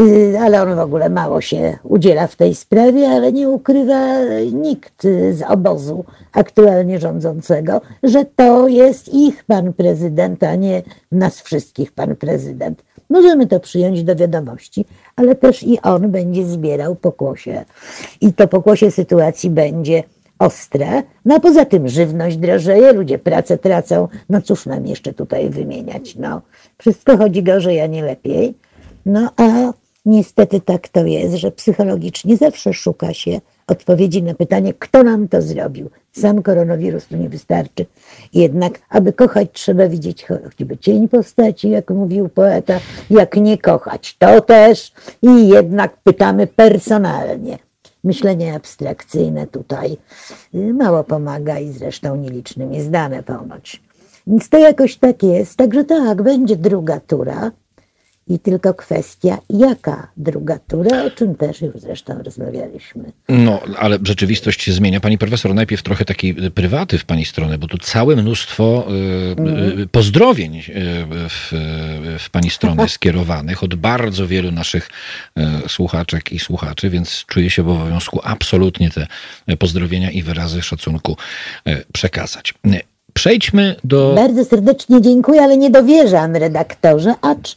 y, ale on w ogóle mało się udziela w tej sprawie, ale nie ukrywa nikt y, z obozu aktualnie rządzącego, że to jest ich pan prezydent, a nie nas wszystkich pan prezydent. Możemy to przyjąć do wiadomości, ale też i on będzie zbierał pokłosie. I to pokłosie sytuacji będzie ostre. No a poza tym żywność drożeje, ludzie pracę tracą. No cóż nam jeszcze tutaj wymieniać? No, wszystko chodzi gorzej, a nie lepiej. No a niestety tak to jest, że psychologicznie zawsze szuka się odpowiedzi na pytanie, kto nam to zrobił. Sam koronawirus tu nie wystarczy. Jednak, aby kochać, trzeba widzieć choćby cień postaci, jak mówił poeta, jak nie kochać, to też. I jednak pytamy personalnie. Myślenie abstrakcyjne tutaj y, mało pomaga i zresztą nielicznym jest dane ponoć. Więc to jakoś tak jest. Także tak, będzie druga tura. I tylko kwestia, jaka druga tura, o czym też już zresztą rozmawialiśmy. No, ale rzeczywistość się zmienia. Pani profesor, najpierw trochę takiej y, prywaty w pani stronę, bo tu całe mnóstwo y, y, pozdrowień y, w, w pani stronę skierowanych od bardzo wielu naszych y, słuchaczek i słuchaczy, więc czuję się w obowiązku absolutnie te pozdrowienia i wyrazy szacunku y, przekazać. Y, Przejdźmy do. Bardzo serdecznie dziękuję, ale nie dowierzam redaktorze, acz.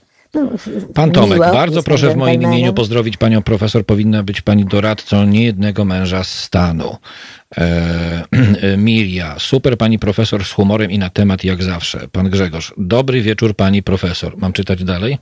Pan Tomek, miło, bardzo proszę w moim imieniu pozdrowić panią profesor. Powinna być pani doradcą niejednego męża z stanu. E, Miria, super pani profesor z humorem i na temat jak zawsze. Pan Grzegorz, dobry wieczór pani profesor. Mam czytać dalej?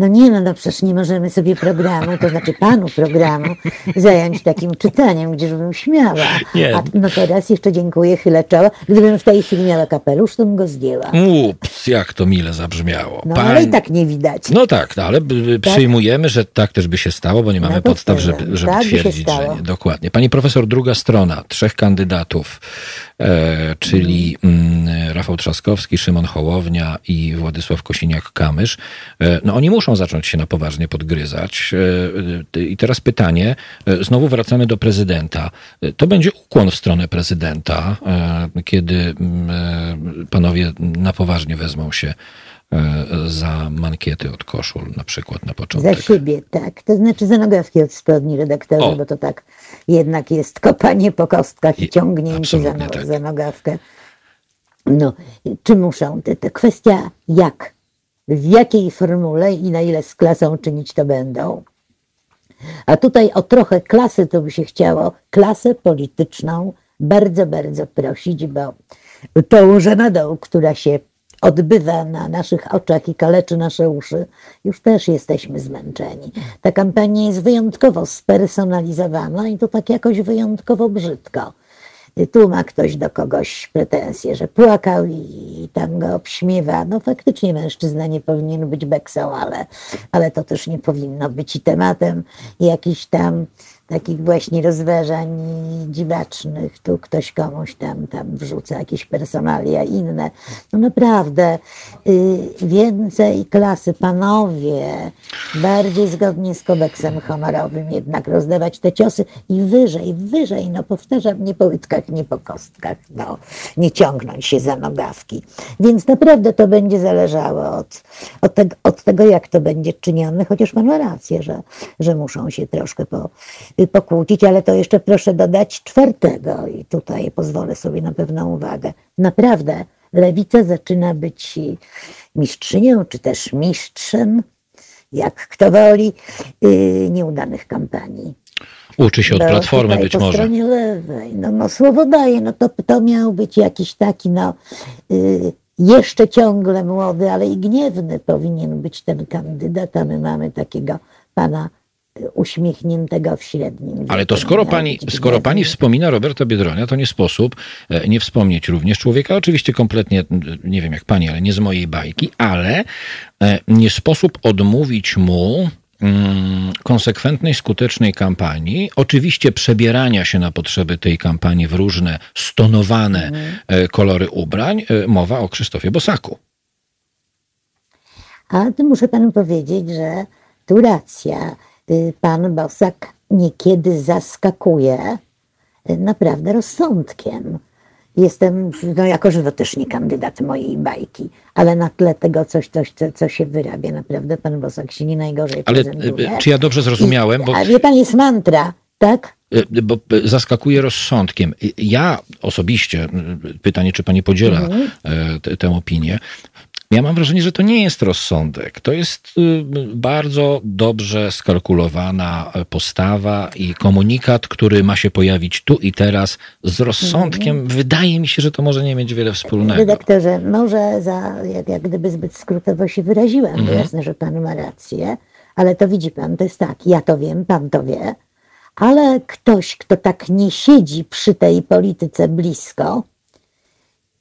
No nie, no, no przecież nie możemy sobie programu, to znaczy panu programu, zająć takim czytaniem, gdzieżbym śmiała. Nie. A, no teraz jeszcze dziękuję, chylę czoła. Gdybym w tej chwili miała kapelusz, to bym go zdjęła. Ups, jak to mile zabrzmiało. No ale i tak nie widać. No tak, no, ale b- przyjmujemy, że tak też by się stało, bo nie mamy No, podstaw, żeby, żeby Tak twierdzić, że nie. Dokładnie. Pani profesor, druga strona, trzech kandydatów, e, czyli mm, Rafał Trzaskowski, Szymon Hołownia i Władysław Kosiniak-Kamysz. E, no oni muszą zacząć się na poważnie podgryzać. E, e, I teraz pytanie, e, znowu wracamy do prezydenta. To będzie ukłon w stronę prezydenta, kiedy mm, panowie na poważnie wezmą się za mankiety od koszul na przykład na Za początek. siebie, tak. To znaczy za nogawki od spodni redaktorze, O. bo to tak jednak jest kopanie po kostkach i ciągnięcie za, no, tak. za nogawkę. No, czy muszą? To, to kwestia jak, w jakiej formule i na ile z klasą czynić to będą. A tutaj o trochę klasy to by się chciało, klasę polityczną bardzo, bardzo prosić, bo tą żenadą, która się odbywa na naszych oczach i kaleczy nasze uszy, już też jesteśmy zmęczeni. Ta kampania jest wyjątkowo spersonalizowana i to tak jakoś wyjątkowo brzydko. Tu ma ktoś do kogoś pretensje, że płakał i tam go obśmiewa. No faktycznie mężczyzna nie powinien być beksą, ale, ale to też nie powinno być i tematem jakichś tam takich właśnie rozważań dziwacznych. Tu ktoś komuś tam, tam wrzuca jakieś personalia inne. No naprawdę y, więcej klasy, panowie, bardziej zgodnie z kodeksem honorowym jednak rozdawać te ciosy i wyżej, wyżej, no powtarzam, nie po łydkach, nie po kostkach, no, nie ciągnąć się za nogawki. Więc naprawdę to będzie zależało od, od, tego, od tego, jak to będzie czynione, chociaż pan ma rację, że, że muszą się troszkę po, pokłócić, ale to jeszcze proszę dodać czwartego i tutaj pozwolę sobie na pewną uwagę. Naprawdę lewica zaczyna być mistrzynią, czy też mistrzem, jak kto woli, yy, nieudanych kampanii. Uczy się od No, platformy być po może. stronie lewej. No, no słowo daję, no to, to miał być jakiś taki, no y, jeszcze ciągle młody, ale i gniewny powinien być ten kandydat, a my mamy takiego pana y, uśmiechniętego w średnim Ale to skoro pani, skoro pani wspomina Roberta Biedronia, to nie sposób e, nie wspomnieć również człowieka, oczywiście kompletnie, m, nie wiem jak pani, ale nie z mojej bajki, ale e, nie sposób odmówić mu mm, konsekwentnej, skutecznej kampanii, oczywiście przebierania się na potrzeby tej kampanii w różne stonowane e, kolory ubrań. E, Mowa o Krzysztofie Bosaku. A tu muszę panu powiedzieć, że tu racja. Y, Pan Bosak niekiedy zaskakuje y, naprawdę rozsądkiem. Jestem, no jako żywo też nie kandydat mojej bajki, ale na tle tego coś, coś co, co się wyrabia, naprawdę pan Bosak się nie najgorzej Ale prezentuje. e, czy ja dobrze zrozumiałem? Bo A wie pan, jest mantra, tak? Bo zaskakuje rozsądkiem. Ja osobiście, pytanie, czy pani podziela te- tę opinię, Ja mam wrażenie, że to nie jest rozsądek. To jest y, bardzo dobrze skalkulowana e, postawa i komunikat, który ma się pojawić tu i teraz z rozsądkiem. Mhm. Wydaje mi się, że to może nie mieć wiele wspólnego. Redaktorze, może za, jak, jak gdyby zbyt skrótowo się wyraziłam, Mhm. jasne, że pan ma rację, ale to widzi pan, to jest tak, ja to wiem, pan to wie, ale ktoś, kto tak nie siedzi przy tej polityce blisko,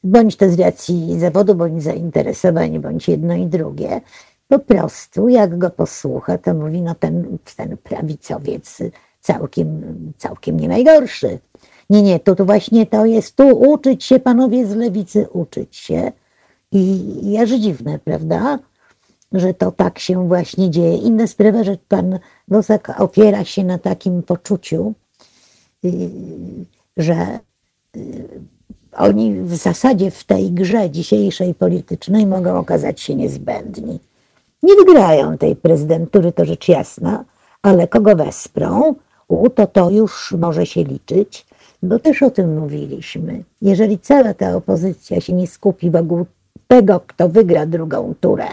bądź to z racji zawodu, bądź zainteresowań, bądź jedno i drugie, po prostu jak go posłucha, to mówi, no ten, ten prawicowiec całkiem, całkiem nie najgorszy. Nie, nie, to, to właśnie to jest tu uczyć się, panowie z lewicy, uczyć się. I aż dziwne, prawda? Że to tak się właśnie dzieje. Inna sprawa, że pan Bosak opiera się na takim poczuciu, yy, że yy, oni w zasadzie w tej grze dzisiejszej politycznej mogą okazać się niezbędni. Nie wygrają tej prezydentury, to rzecz jasna, ale kogo wesprą, u, to to już może się liczyć, bo też o tym mówiliśmy. Jeżeli cała ta opozycja się nie skupi wokół tego, kto wygra drugą turę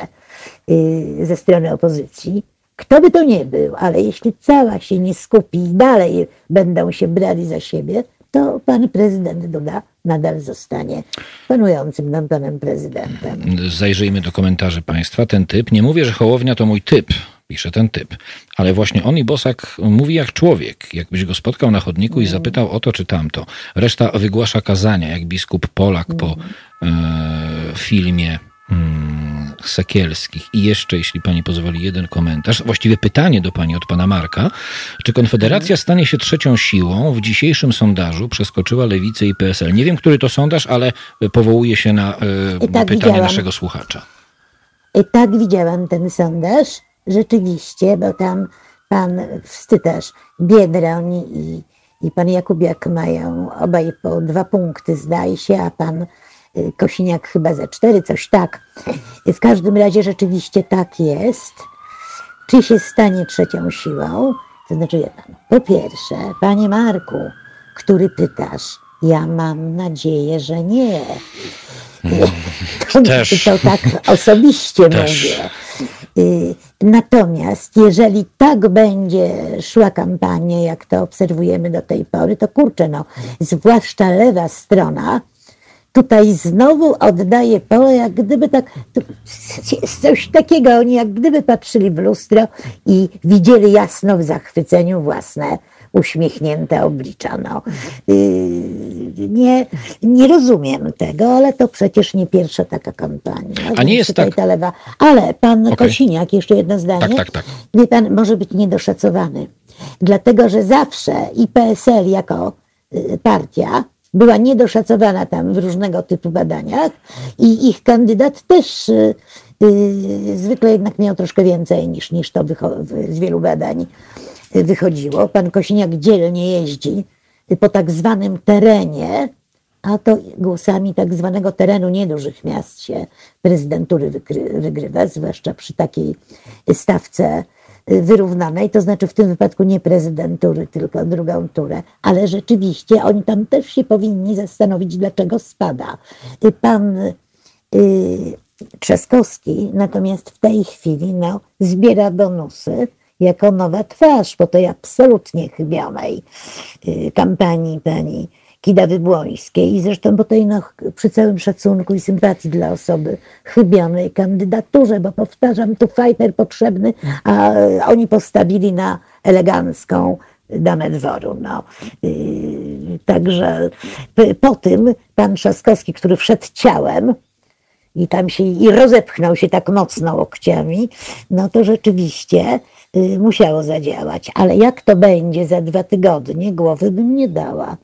yy, ze strony opozycji, kto by to nie był, ale jeśli cała się nie skupi i dalej będą się brali za siebie, to pan prezydent Duda nadal zostanie panującym nam panem prezydentem. Zajrzyjmy do komentarzy państwa. Ten typ, nie mówię, że Hołownia to mój typ, pisze ten typ, ale właśnie on i Bosak mówi jak człowiek. Jakbyś go spotkał na chodniku i zapytał o to czy tamto. Reszta wygłasza kazania, jak biskup Polak po e, filmie mm, Sekielskich. I jeszcze, jeśli pani pozwoli, jeden komentarz, właściwie pytanie do pani od pana Marka. Czy Konfederacja stanie się trzecią siłą? W dzisiejszym sondażu przeskoczyła Lewicę i PSL. Nie wiem, który to sondaż, ale powołuje się na e, tak pytanie widziałam. naszego słuchacza. I tak widziałam ten sondaż, rzeczywiście, bo tam pan Wstytarz, Biedroń i, i pan Jakubiak mają obaj po dwa punkty, zdaje się, a pan Kosiniak chyba za cztery, coś tak. W każdym razie rzeczywiście tak jest. Czy się stanie trzecią siłą? To znaczy, pan, po pierwsze, panie Marku, który pytasz, ja mam nadzieję, że nie. To, Też. to tak osobiście Też. mówię. Y, Natomiast jeżeli tak będzie szła kampania, jak to obserwujemy do tej pory, to kurczę, no, zwłaszcza lewa strona, tutaj znowu oddaje pole, jak gdyby tak, to jest coś takiego, oni jak gdyby patrzyli w lustro i widzieli jasno w zachwyceniu własne uśmiechnięte oblicza. No. Yy, nie, nie rozumiem tego, ale to przecież nie pierwsza taka kampania. A nie jest tak- Ta lewa. Ale pan Okej. Kosiniak, jeszcze jedno zdanie. Tak, tak, tak. Wie pan, może być niedoszacowany. Dlatego, że zawsze i PSL jako y, partia była niedoszacowana tam w różnego typu badaniach i ich kandydat też y, y, zwykle jednak miał troszkę więcej niż, niż to z wielu badań y, wychodziło. Pan Kosiniak dzielnie jeździ po tak zwanym terenie, a to głosami tak zwanego terenu niedużych miast się prezydentury wygrywa, zwłaszcza przy takiej stawce wyrównanej, to znaczy w tym wypadku nie prezydentury, tylko drugą turę, ale rzeczywiście oni tam też się powinni zastanowić, dlaczego spada. Y, Pan y, Trzaskowski natomiast w tej chwili no, zbiera bonusy jako nowa twarz po tej absolutnie chybionej y, kampanii pani Kidawy Błońskiej i zresztą po tej, no, przy całym szacunku i sympatii dla osoby chybionej kandydaturze, bo powtarzam, tu fajter potrzebny, a y, oni postawili na elegancką damę dworu. No. Yy, także po tym pan Trzaskowski, który wszedł ciałem, i tam się i rozepchnął się tak mocno łokciami, no to rzeczywiście y, musiało zadziałać. Ale jak to będzie za dwa tygodnie, głowy bym nie dała.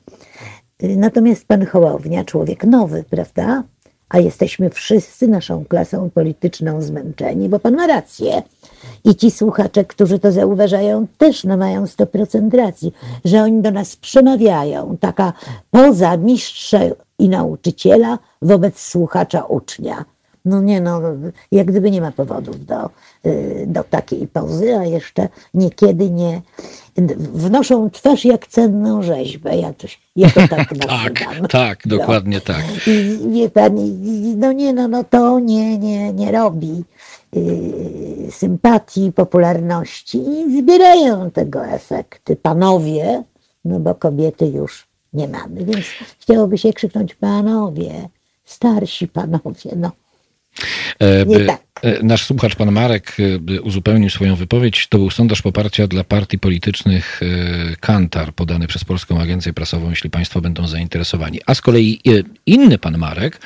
Natomiast pan Hołownia, człowiek nowy, prawda? A jesteśmy wszyscy naszą klasą polityczną zmęczeni, bo pan ma rację. I ci słuchacze, którzy to zauważają, też no mają 100% racji, że oni do nas przemawiają. Taka poza mistrza i nauczyciela wobec słuchacza ucznia. No nie no, jak gdyby nie ma powodów do, y, do takiej pozy, a jeszcze niekiedy nie, wnoszą twarz jak cenną rzeźbę. Ja to, ja to tak Tak, nazywam. tak, No. dokładnie tak. I wie pan, no nie, no, no to nie, nie, nie robi yy, sympatii, popularności i zbierają tego efekty panowie, no bo kobiety już nie mamy, więc chciałoby się krzyknąć panowie, starsi panowie, no. E, Nie tak. e, Nasz słuchacz, pan Marek, e, uzupełnił swoją wypowiedź. To był sondaż poparcia dla partii politycznych Kantar, podany przez Polską Agencję Prasową, jeśli państwo będą zainteresowani. A z kolei inny pan Marek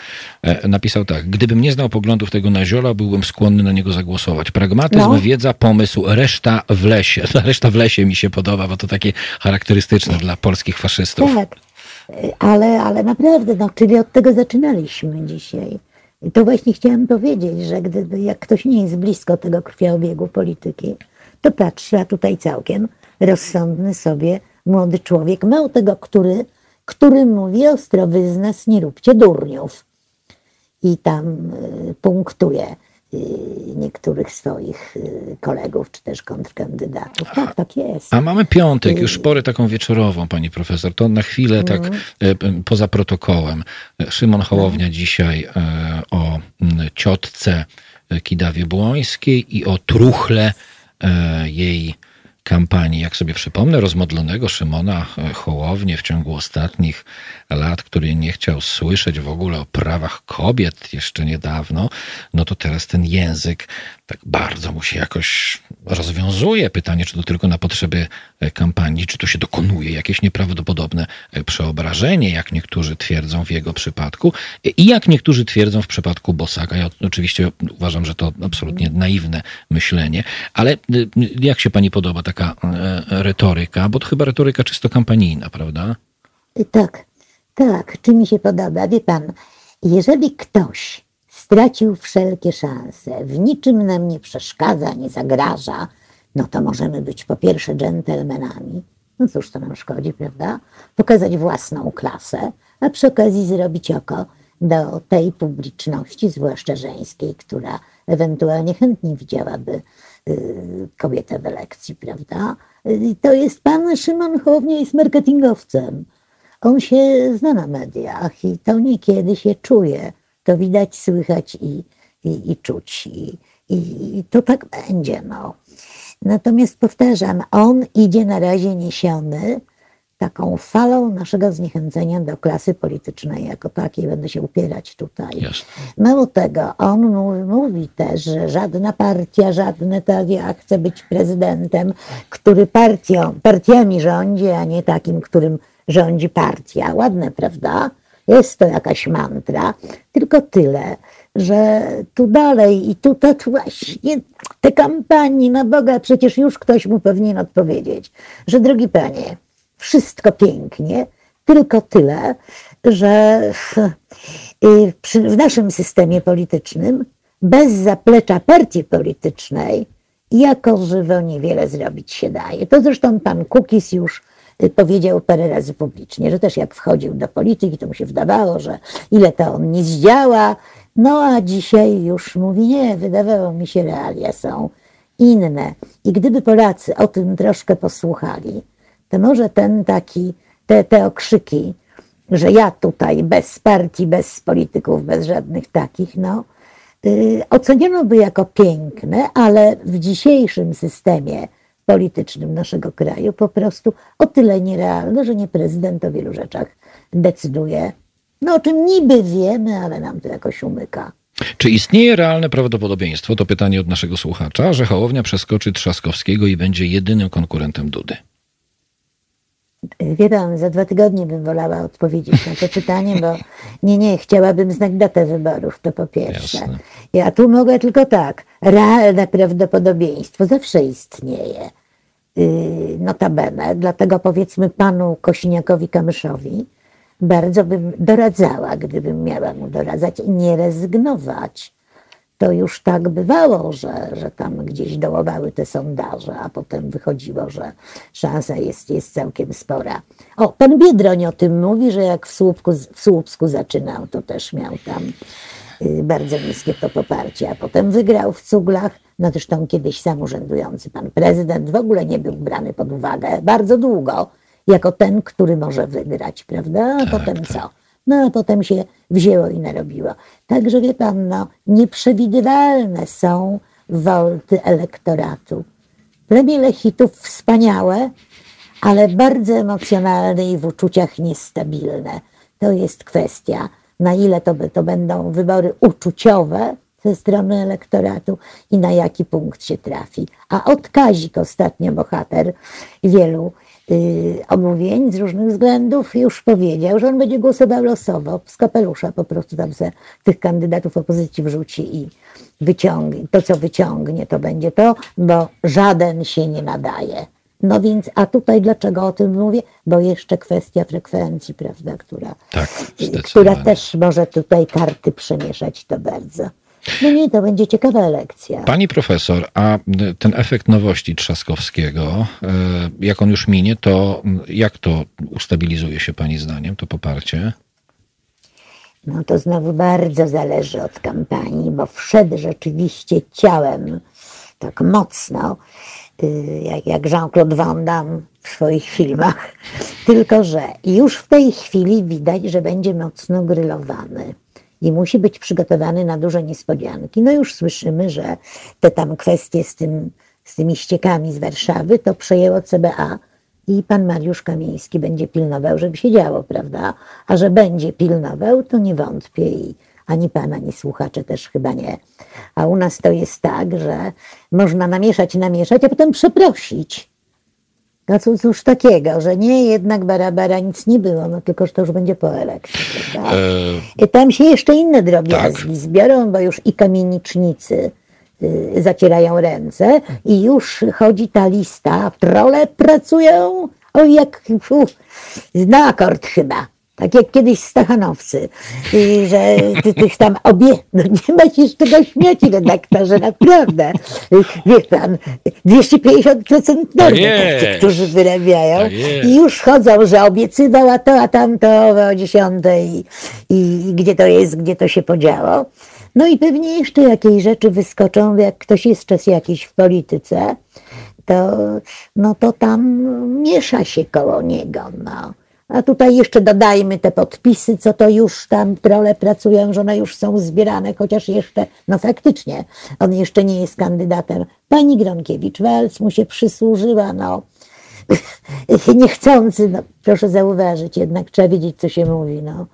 napisał tak. Gdybym nie znał poglądów tego naziola, byłbym skłonny na niego zagłosować. Pragmatyzm, No. wiedza, pomysł, reszta w lesie. Ta reszta w lesie mi się podoba, bo to takie charakterystyczne dla polskich faszystów. Tak, ale, ale naprawdę, no, czyli od tego zaczynaliśmy dzisiaj. I to właśnie chciałam powiedzieć, że gdyby jak ktoś nie jest blisko tego krwiobiegu polityki, to patrzy, a tutaj całkiem rozsądny sobie młody człowiek, mało tego, który, który mówi ostro wyznas, nie róbcie durniów. I tam y, punktuje niektórych swoich y, kolegów, czy też kontrkandydatów. Tak, tak jest. A mamy piątek, już porę taką wieczorową, pani profesor. To na chwilę tak p- poza protokołem. Szymon Hołownia dzisiaj e, o ciotce e, Kidawie Błońskiej i o truchle jej kampanii. Jak sobie przypomnę, rozmodlonego Szymona Hołownię w ciągu ostatnich lat, który nie chciał słyszeć w ogóle o prawach kobiet jeszcze niedawno, no to teraz ten język tak bardzo mu się jakoś rozwiązuje. Pytanie, czy to tylko na potrzeby e, kampanii, czy tu się dokonuje jakieś nieprawdopodobne e, przeobrażenie, jak niektórzy twierdzą w jego przypadku e, i jak niektórzy twierdzą w przypadku Bosaka. Ja oczywiście uważam, że to absolutnie naiwne myślenie, ale y, jak się pani podoba taka retoryka, bo to chyba retoryka czysto kampanijna, prawda? Tak, tak, czy mi się podoba? Wie pan, jeżeli ktoś stracił wszelkie szanse, w niczym nam nie przeszkadza, nie zagraża, no to możemy być po pierwsze dżentelmenami, no cóż to nam szkodzi, prawda? Pokazać własną klasę, a przy okazji zrobić oko do tej publiczności, zwłaszcza żeńskiej, która ewentualnie chętnie widziałaby y, kobietę w elekcji, prawda? To jest pan Szymon Hołownia jest marketingowcem. On się zna na mediach i to niekiedy się czuje. To widać, słychać i, i, i czuć. I, i, I to tak będzie. No. Natomiast powtarzam, on idzie na razie niesiony taką falą naszego zniechęcenia do klasy politycznej jako takiej. Będę się upierać tutaj. Jasne. Mało tego, on mówi, mówi też, że żadna partia, żadne tak, ja chcę być prezydentem, który partią, partiami rządzi, a nie takim, którym rządzi partia. Ładne, prawda? Jest to jakaś mantra, tylko tyle, że tu dalej i tu to właśnie te kampanii na Boga, przecież już ktoś mu powinien odpowiedzieć, że drogi panie, wszystko pięknie, tylko tyle, że w, y, w naszym systemie politycznym bez zaplecza partii politycznej jako żywo niewiele zrobić się daje. To zresztą pan Kukis już powiedział parę razy publicznie, że też jak wchodził do polityki, to mu się wydawało, że ile to on nie zdziała. No a dzisiaj już mówi, nie, wydawało mi się, realia są inne. I gdyby Polacy o tym troszkę posłuchali, to może ten taki, te, te okrzyki, że ja tutaj bez partii, bez polityków, bez żadnych takich, no, y, oceniono by jako piękne, ale w dzisiejszym systemie politycznym naszego kraju po prostu o tyle nierealne, że nie prezydent o wielu rzeczach decyduje. No o czym niby wiemy, ale nam to jakoś umyka. Czy istnieje realne prawdopodobieństwo, to pytanie od naszego słuchacza, że Hołownia przeskoczy Trzaskowskiego i będzie jedynym konkurentem Dudy? Wie pan, za dwa tygodnie bym wolała odpowiedzieć na to pytanie, bo nie, nie, chciałabym znać datę wyborów, to po pierwsze. Jasne. Ja tu mogę tylko tak, realne prawdopodobieństwo zawsze istnieje. Yy, Notabene, dlatego powiedzmy panu Kosiniakowi-Kamyszowi bardzo bym doradzała, gdybym miała mu doradzać, nie rezygnować. To już tak bywało, że, że tam gdzieś dołowały te sondaże, a potem wychodziło, że szansa jest, jest całkiem spora. O, pan Biedroń o tym mówi, że jak w Słupsku, w Słupsku zaczynał, to też miał tam y, bardzo niskie to poparcie, a potem wygrał w cuglach. No zresztą kiedyś sam urzędujący pan prezydent w ogóle nie był brany pod uwagę bardzo długo jako ten, który może wygrać, prawda? A potem co? No a potem się wzięło i narobiło. Także wie pan, no, nieprzewidywalne są wolty elektoratu. Premie Lechitów wspaniałe, ale bardzo emocjonalne i w uczuciach niestabilne. To jest kwestia, na ile to, to będą wybory uczuciowe ze strony elektoratu i na jaki punkt się trafi. A odkazik ostatnio bohater wielu omówień z różnych względów już powiedział, że on będzie głosował losowo, z kapelusza po prostu tam se tych kandydatów opozycji wrzuci i wyciągnie, to co wyciągnie to będzie to, bo żaden się nie nadaje. No więc, a tutaj dlaczego o tym mówię? Bo jeszcze kwestia frekwencji, prawda, która, Tak, która zdecydowanie. też może tutaj karty przemieszać to bardzo. No nie, to będzie ciekawa elekcja. Pani profesor, a ten efekt nowości Trzaskowskiego, y, jak on już minie, to jak to ustabilizuje się Pani zdaniem, to poparcie? No to znowu bardzo zależy od kampanii, bo wszedł rzeczywiście ciałem tak mocno, y, jak, jak Jean-Claude Van Damme w swoich filmach. Tylko, że już w tej chwili widać, że będzie mocno grylowany i musi być przygotowany na duże niespodzianki. No już słyszymy, że te tam kwestie z, tym, z tymi ściekami z Warszawy to przejęło CBA i pan Mariusz Kamiński będzie pilnował, żeby się działo, prawda? A że będzie pilnował, to nie wątpię i ani pan, ani słuchacze też chyba nie. A u nas to jest tak, że można namieszać, namieszać, a potem przeprosić. No cóż, cóż takiego, że nie, jednak barabara nic nie było, no tylko, że to już będzie po elekcji, prawda? E, I tam się jeszcze inne drobiazgi Tak. zbiorą, bo już i kamienicznicy y, zacierają ręce i już chodzi ta lista. Trole pracują, oj jak fu, na akord chyba. Tak jak kiedyś Stachanowcy, I że ty, tych tam obie... No nie ma się z czego śmiać, redaktorze, naprawdę. Wie pan, 250% normy, jest. tacy, którzy wyrabiają. Tak. I już chodzą, że obiecywał, a to, a tamto o dziesiątej i, i gdzie to jest, gdzie to się podziało. No i pewnie jeszcze jakieś rzeczy wyskoczą, jak ktoś jest czas jakiś w polityce, to, no to tam miesza się koło niego, no. A tutaj jeszcze dodajmy te podpisy, co to już tam trole pracują, że one już są zbierane, chociaż jeszcze, no faktycznie, on jeszcze nie jest kandydatem. Pani Gronkiewicz-Walc mu się przysłużyła, no niechcący, no, proszę zauważyć, jednak trzeba wiedzieć, co się mówi, no.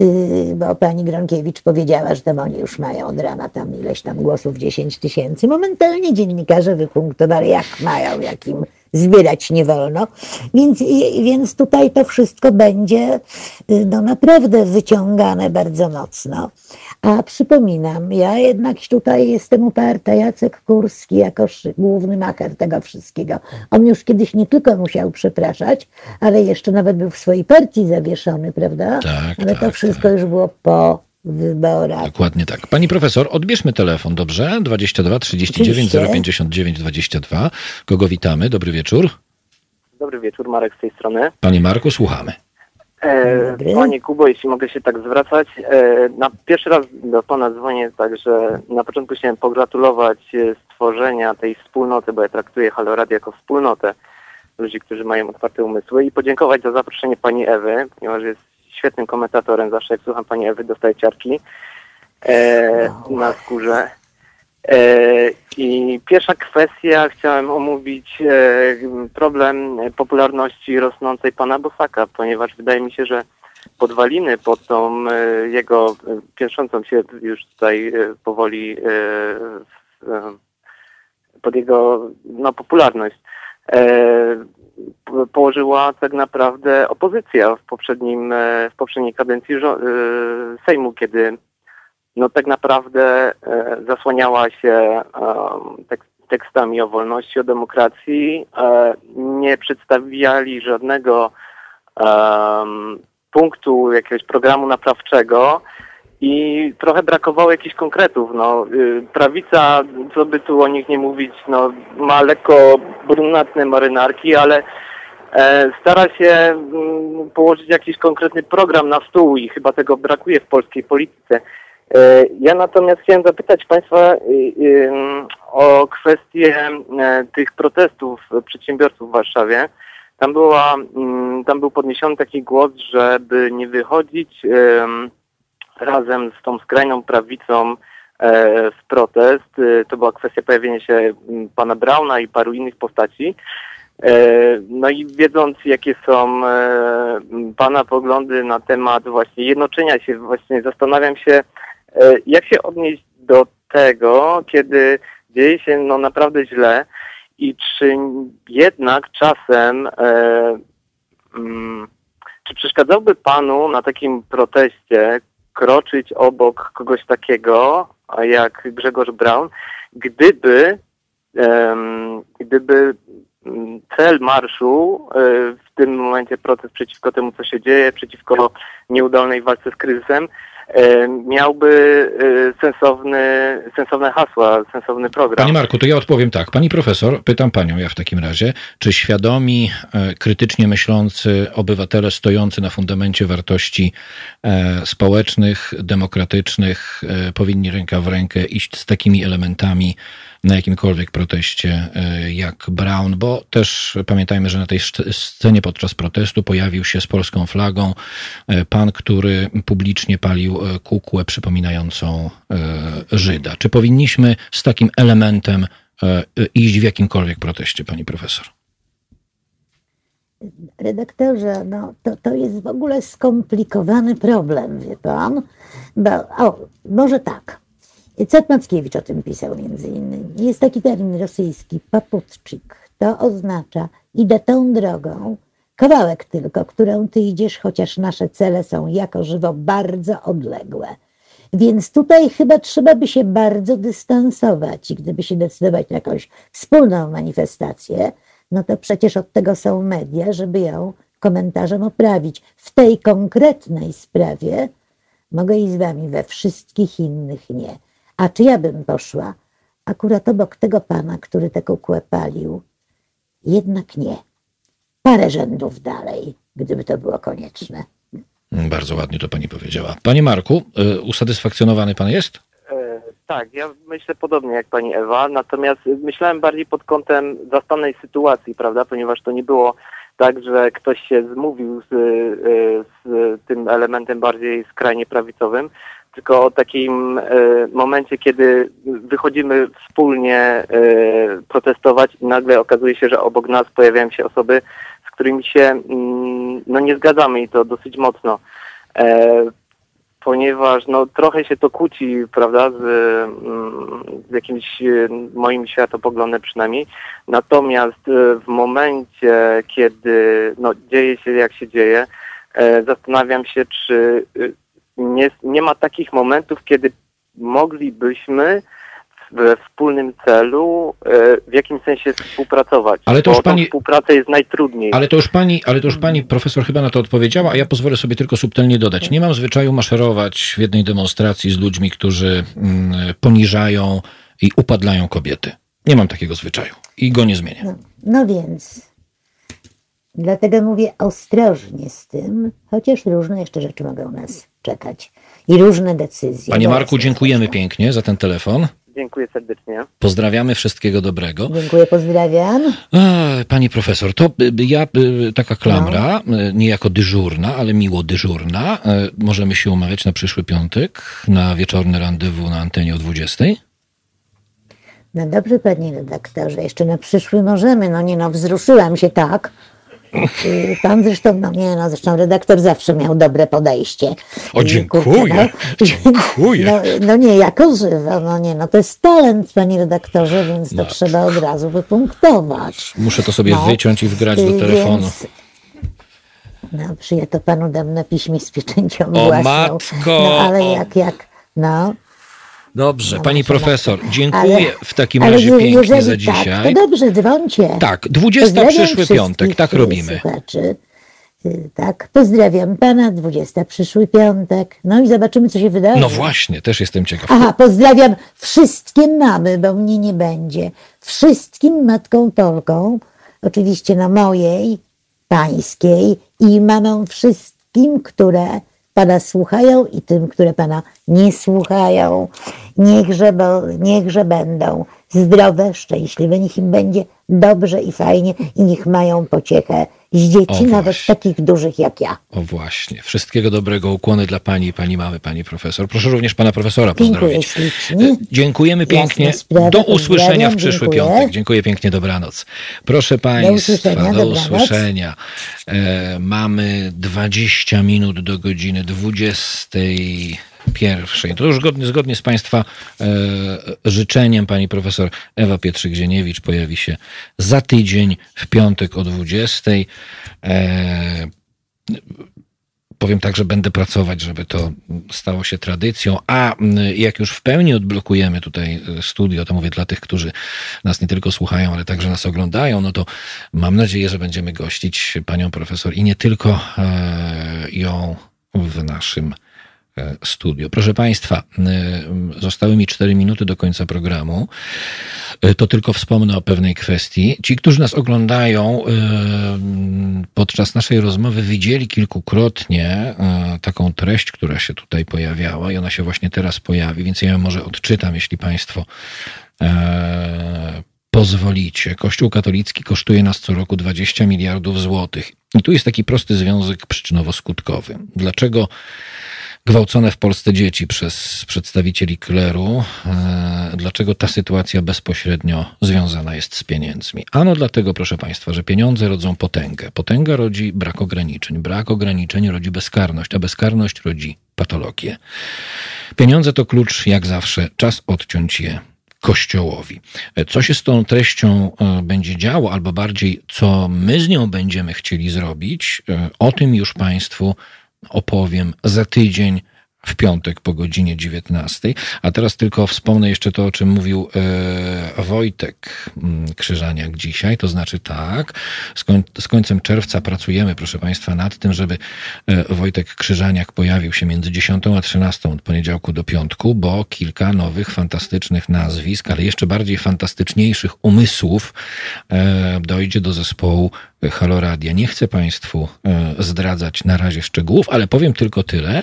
Yy, bo pani Gronkiewicz powiedziała, że tam oni już mają od rana tam ileś tam głosów, 10 tysięcy. Momentalnie dziennikarze wypunktowali, jak mają, jakim zbierać nie wolno. Więc, więc tutaj to wszystko będzie yy, no, naprawdę wyciągane bardzo mocno. A przypominam, ja jednak tutaj jestem uparta, Jacek Kurski jako główny macher tego wszystkiego. On już kiedyś nie tylko musiał przepraszać, ale jeszcze nawet był w swojej partii zawieszony, prawda? Tak, ale tak, to wszystko już było po wyborach. Dokładnie tak. Pani profesor, odbierzmy telefon, dobrze? 22 39 Oczywiście. 059 22. Kogo witamy? Dobry wieczór. Dobry wieczór, Marek z tej strony. Panie Marku, słuchamy. E, Dobry. Panie Kubo, jeśli mogę się tak zwracać, e, na pierwszy raz do Pana dzwonię, także na początku chciałem pogratulować e, stworzenia tej wspólnoty, bo ja traktuję Halo Radio jako wspólnotę ludzi, którzy mają otwarte umysły i podziękować za zaproszenie Pani Ewy, ponieważ jest świetnym komentatorem, zawsze jak słucham Pani Ewy dostaję ciarki e, na skórze. E, I pierwsza kwestia, chciałem omówić e, problem popularności rosnącej pana Bosaka, ponieważ wydaje mi się, że podwaliny pod tą e, jego e, piętrzącą się już tutaj e, powoli pod jego no, popularność położyła tak naprawdę opozycja w poprzednim e, w poprzedniej kadencji e, Sejmu, kiedy no tak naprawdę e, zasłaniała się tek, tekstami o wolności, o demokracji. Nie przedstawiali żadnego punktu jakiegoś programu naprawczego i trochę brakowało jakichś konkretów. No, y, prawica, co by tu o nich nie mówić, no, ma lekko brunatne marynarki, ale e, stara się mm, położyć jakiś konkretny program na stół i chyba tego brakuje w polskiej polityce. E, Ja natomiast chciałem zapytać Państwa y, y, o kwestię e, tych protestów przedsiębiorców w Warszawie. Tam, była, mm, tam był podniesiony taki głos, żeby nie wychodzić razem z tą skrajną prawicą e, w protest. E, To była kwestia pojawienia się mm, pana Brauna i paru innych postaci. E, No i wiedząc, jakie są pana poglądy na temat właśnie jednoczenia się, właśnie zastanawiam się, jak się odnieść do tego, kiedy dzieje się no naprawdę źle i czy jednak czasem czy przeszkadzałby panu na takim proteście kroczyć obok kogoś takiego jak Grzegorz Braun, gdyby gdyby cel marszu e, w tym momencie protest przeciwko temu, co się dzieje, przeciwko nieudolnej walce z kryzysem, miałby e, sensowny, sensowne hasła, sensowny program. Panie Marku, to ja odpowiem tak. Pani profesor, pytam panią ja w takim razie, czy świadomi, e, krytycznie myślący obywatele stojący na fundamencie wartości e, społecznych, demokratycznych e, powinni ręka w rękę iść z takimi elementami na jakimkolwiek proteście e, jak Brown, bo też pamiętajmy, że na tej scenie podczas protestu pojawił się z polską flagą e, pan, który publicznie palił e, kukłę przypominającą Żyda. Czy powinniśmy z takim elementem iść w jakimkolwiek proteście, pani profesor? Redaktorze, no to, to jest w ogóle skomplikowany problem, wie pan. Bo, o, może tak. Cet Mackiewicz o tym pisał między innymi. Jest taki termin rosyjski, paputczyk. To oznacza, idę tą drogą, kawałek tylko, którą ty idziesz, chociaż nasze cele są jako żywo bardzo odległe. Więc tutaj chyba trzeba by się bardzo dystansować i gdyby się decydować na jakąś wspólną manifestację, no to przecież od tego są media, żeby ją komentarzem oprawić. W tej konkretnej sprawie mogę iść z wami, we wszystkich innych nie. A czy ja bym poszła akurat obok tego pana, który tę kukłę palił? Jednak nie. Parę rzędów dalej, gdyby to było konieczne. Bardzo ładnie to pani powiedziała. Panie Marku, e, usatysfakcjonowany pan jest? E, Tak, ja myślę podobnie jak pani Ewa, natomiast myślałem bardziej pod kątem zastanej sytuacji, prawda, ponieważ to nie było tak, że ktoś się zmówił z, e, z tym elementem bardziej skrajnie prawicowym, tylko o takim e, momencie, kiedy wychodzimy wspólnie e, protestować i nagle okazuje się, że obok nas pojawiają się osoby, z którymi się mm, no, nie zgadzamy i to dosyć mocno. E, ponieważ no, trochę się to kłóci, prawda, z, mm, z jakimś moim światopoglądem przynajmniej. Natomiast w momencie, kiedy no, dzieje się jak się dzieje, zastanawiam się, czy e, nie, nie ma takich momentów, kiedy moglibyśmy we wspólnym celu e, w jakimś sensie współpracować. Ale to już pani- tą współpracę jest najtrudniej. Ale to już pani, ale to już pani profesor chyba na to odpowiedziała, a ja pozwolę sobie tylko subtelnie dodać. Nie mam zwyczaju maszerować w jednej demonstracji z ludźmi, którzy mm, poniżają i upadlają kobiety. Nie mam takiego zwyczaju i go nie zmienię. No, no więc, dlatego mówię ostrożnie z tym, chociaż różne jeszcze rzeczy mogą nas czekać i różne decyzje. Panie Marku, dziękujemy pięknie za ten telefon. Dziękuję serdecznie. Pozdrawiamy, wszystkiego dobrego. Dziękuję, pozdrawiam. Pani profesor, to ja, taka klamra, y, nie jako dyżurna, ale miło dyżurna. Y, Możemy się umawiać na przyszły piątek, na wieczorne randewu na antenie o 20. No dobrze, panie redaktorze, jeszcze na przyszły możemy. No nie no, wzruszyłam się tak. Pan zresztą, no nie no, zresztą redaktor zawsze miał dobre podejście. O, dziękuję, kurczę, no, dziękuję. No, no nie, jako żywo, no nie, no to jest talent, panie redaktorze, więc to No. trzeba od razu wypunktować. Muszę to sobie No, wyciąć i wgrać do telefonu. Więc, no, ja to panu dam na piśmie z pieczęcią O, własną. matko, No, ale jak, jak, no. Dobrze, No, pani profesor, dziękuję ale- w takim ale razie pięknie za Tak, dzisiaj. to dobrze, dzwoncie. Tak, 20 Pozdrawiam przyszły piątek, tak robimy. Słuchaczy. Y, Tak, pozdrawiam pana, 20 przyszły piątek. No i zobaczymy, co się wydarzy. No właśnie, też jestem ciekaw. Aha, pozdrawiam wszystkie mamy, bo mnie nie będzie. Wszystkim matką Polką, oczywiście na mojej, pańskiej i mamą wszystkim, które Pana słuchają i tym, które Pana nie słuchają. Niechże, bo, niechże będą zdrowe, szczęśliwe, niech im będzie dobrze i fajnie i niech mają pociechę z dzieci, O, nawet właśnie. takich dużych jak ja. O właśnie. Wszystkiego dobrego. Ukłony dla pani i pani mamy, pani profesor. Proszę również pana profesora Dziękuję pozdrowić. ślicznie. E, Dziękujemy pięknie. Sprawa, Do usłyszenia w przyszły dziękuję. piątek. Dziękuję pięknie, dobranoc. Proszę państwa, usłyszenia, do usłyszenia. E, mamy 20 minut do godziny 21. To już zgodnie, zgodnie z państwa e, życzeniem pani profesor Ewa Pietrzyk-Zieniewicz pojawi się za tydzień w piątek o 20. E, powiem tak, że będę pracować, żeby to stało się tradycją, a jak już w pełni odblokujemy tutaj y, studio, to mówię dla tych, którzy nas nie tylko słuchają, ale także nas oglądają, no to mam nadzieję, że będziemy gościć panią profesor i nie tylko e, ją w naszym e, studio. Proszę Państwa, y, zostały mi 4 minuty do końca programu. Y, To tylko wspomnę o pewnej kwestii. Ci, którzy nas oglądają, podczas naszej rozmowy widzieli kilkukrotnie taką treść, która się tutaj pojawiała i ona się właśnie teraz pojawi, więc ja ją może odczytam, jeśli Państwo e, pozwolicie. Kościół katolicki kosztuje nas co roku 20 miliardów złotych. I tu jest taki prosty związek przyczynowo-skutkowy. Dlaczego gwałcone w Polsce dzieci przez przedstawicieli kleru, e, dlaczego ta sytuacja bezpośrednio związana jest z pieniędzmi? Ano dlatego, proszę Państwa, że pieniądze rodzą potęgę. Potęga rodzi brak ograniczeń. Brak ograniczeń rodzi bezkarność, a bezkarność rodzi patologię. Pieniądze to klucz, jak zawsze, czas odciąć je Kościołowi. Co się z tą treścią e, będzie działo, albo bardziej, co my z nią będziemy chcieli zrobić, e, o tym już Państwu opowiem za tydzień w piątek po godzinie 19. A teraz tylko wspomnę jeszcze to, o czym mówił e, Wojtek mm, Krzyżaniak dzisiaj. To znaczy tak, z, koń, z końcem czerwca pracujemy, proszę Państwa, nad tym, żeby e, Wojtek Krzyżaniak pojawił się między 10 a 13 od poniedziałku do piątku, bo kilka nowych, fantastycznych nazwisk, ale jeszcze bardziej fantastyczniejszych umysłów e, dojdzie do zespołu Halo Radia. Nie chcę Państwu e, zdradzać na razie szczegółów, ale powiem tylko tyle,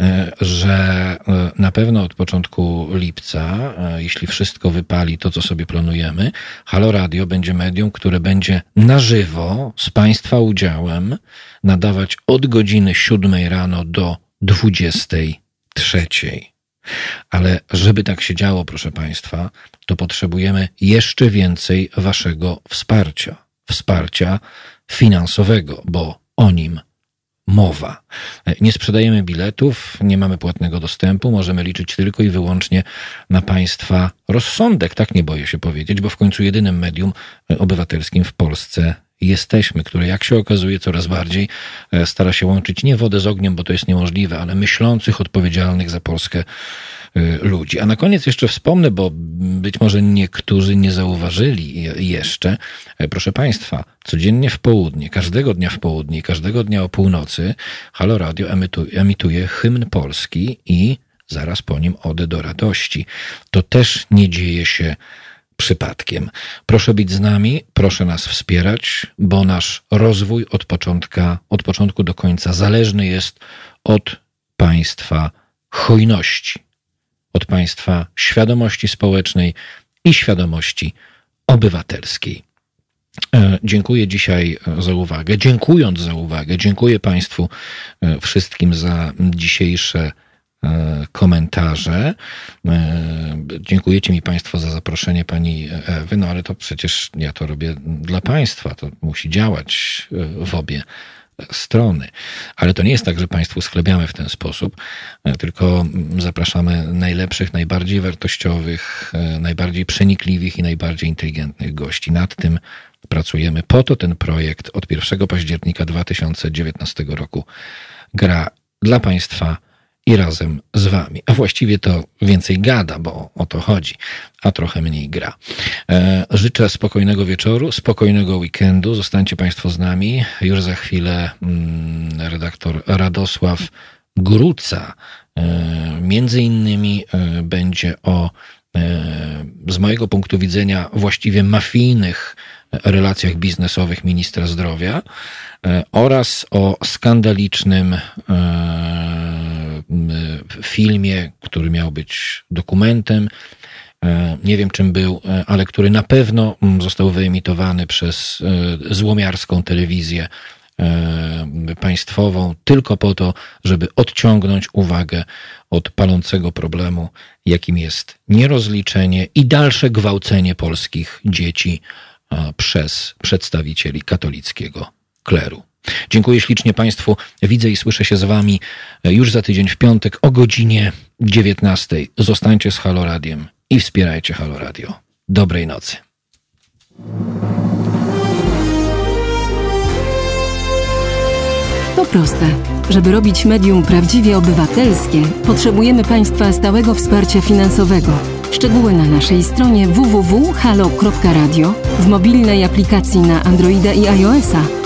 e, że e, na pewno od początku lipca, jeśli wszystko wypali to, co sobie planujemy, Halo Radio będzie medium, które będzie na żywo z Państwa udziałem nadawać od godziny 7 rano do 23. Ale żeby tak się działo, proszę Państwa, to potrzebujemy jeszcze więcej Waszego wsparcia. Wsparcia finansowego, bo o nim mowa. Nie sprzedajemy biletów, nie mamy płatnego dostępu, możemy liczyć tylko i wyłącznie na Państwa rozsądek, tak nie boję się powiedzieć, bo w końcu jedynym medium obywatelskim w Polsce jesteśmy, które jak się okazuje coraz bardziej e, stara się łączyć nie wodę z ogniem, bo to jest niemożliwe, ale myślących, odpowiedzialnych za Polskę e, ludzi. A na koniec jeszcze wspomnę, bo być może niektórzy nie zauważyli je- jeszcze, e, proszę Państwa, codziennie w południe, każdego dnia w południe, każdego dnia o północy Halo Radio emituje, emituje hymn polski i zaraz po nim Ode do radości. To też nie dzieje się przypadkiem. Proszę być z nami, proszę nas wspierać, bo nasz rozwój od, początka, od początku do końca zależny jest od Państwa hojności, od Państwa świadomości społecznej i świadomości obywatelskiej. E, Dziękuję dzisiaj e, za uwagę. Dziękując za uwagę, dziękuję Państwu e, wszystkim za dzisiejsze komentarze. E, Dziękujecie mi Państwo za zaproszenie Pani Ewy, no ale to przecież ja to robię dla Państwa. To musi działać e, w obie strony. Ale to nie jest tak, że Państwu schlebiamy w ten sposób, e, tylko zapraszamy najlepszych, najbardziej wartościowych, e, najbardziej przenikliwych i najbardziej inteligentnych gości. Nad tym pracujemy. Po to ten projekt od 1 października 2019 roku gra dla Państwa i razem z Wami. A właściwie to więcej gada, bo o to chodzi, a trochę mniej gra. E, życzę spokojnego wieczoru, spokojnego weekendu. Zostańcie Państwo z nami. Już za chwilę mm, redaktor Radosław Gruca e, między innymi e, będzie o z mojego punktu widzenia właściwie mafijnych relacjach biznesowych ministra zdrowia oraz o skandalicznym filmie, który miał być dokumentem. E, nie wiem czym był, e, ale który na pewno został wyemitowany przez złomiarską telewizję państwową, tylko po to, żeby odciągnąć uwagę od palącego problemu, jakim jest nierozliczenie i dalsze gwałcenie polskich dzieci przez przedstawicieli katolickiego kleru. Dziękuję ślicznie Państwu. Widzę i słyszę się z Wami już za tydzień w piątek o godzinie 19. Zostańcie z Halo Radiem i wspierajcie Halo Radio. Dobrej nocy. To proste. Żeby robić medium prawdziwie obywatelskie, potrzebujemy Państwa stałego wsparcia finansowego. Szczegóły na naszej stronie www.halo.radio, w mobilnej aplikacji na Androida i iOS-a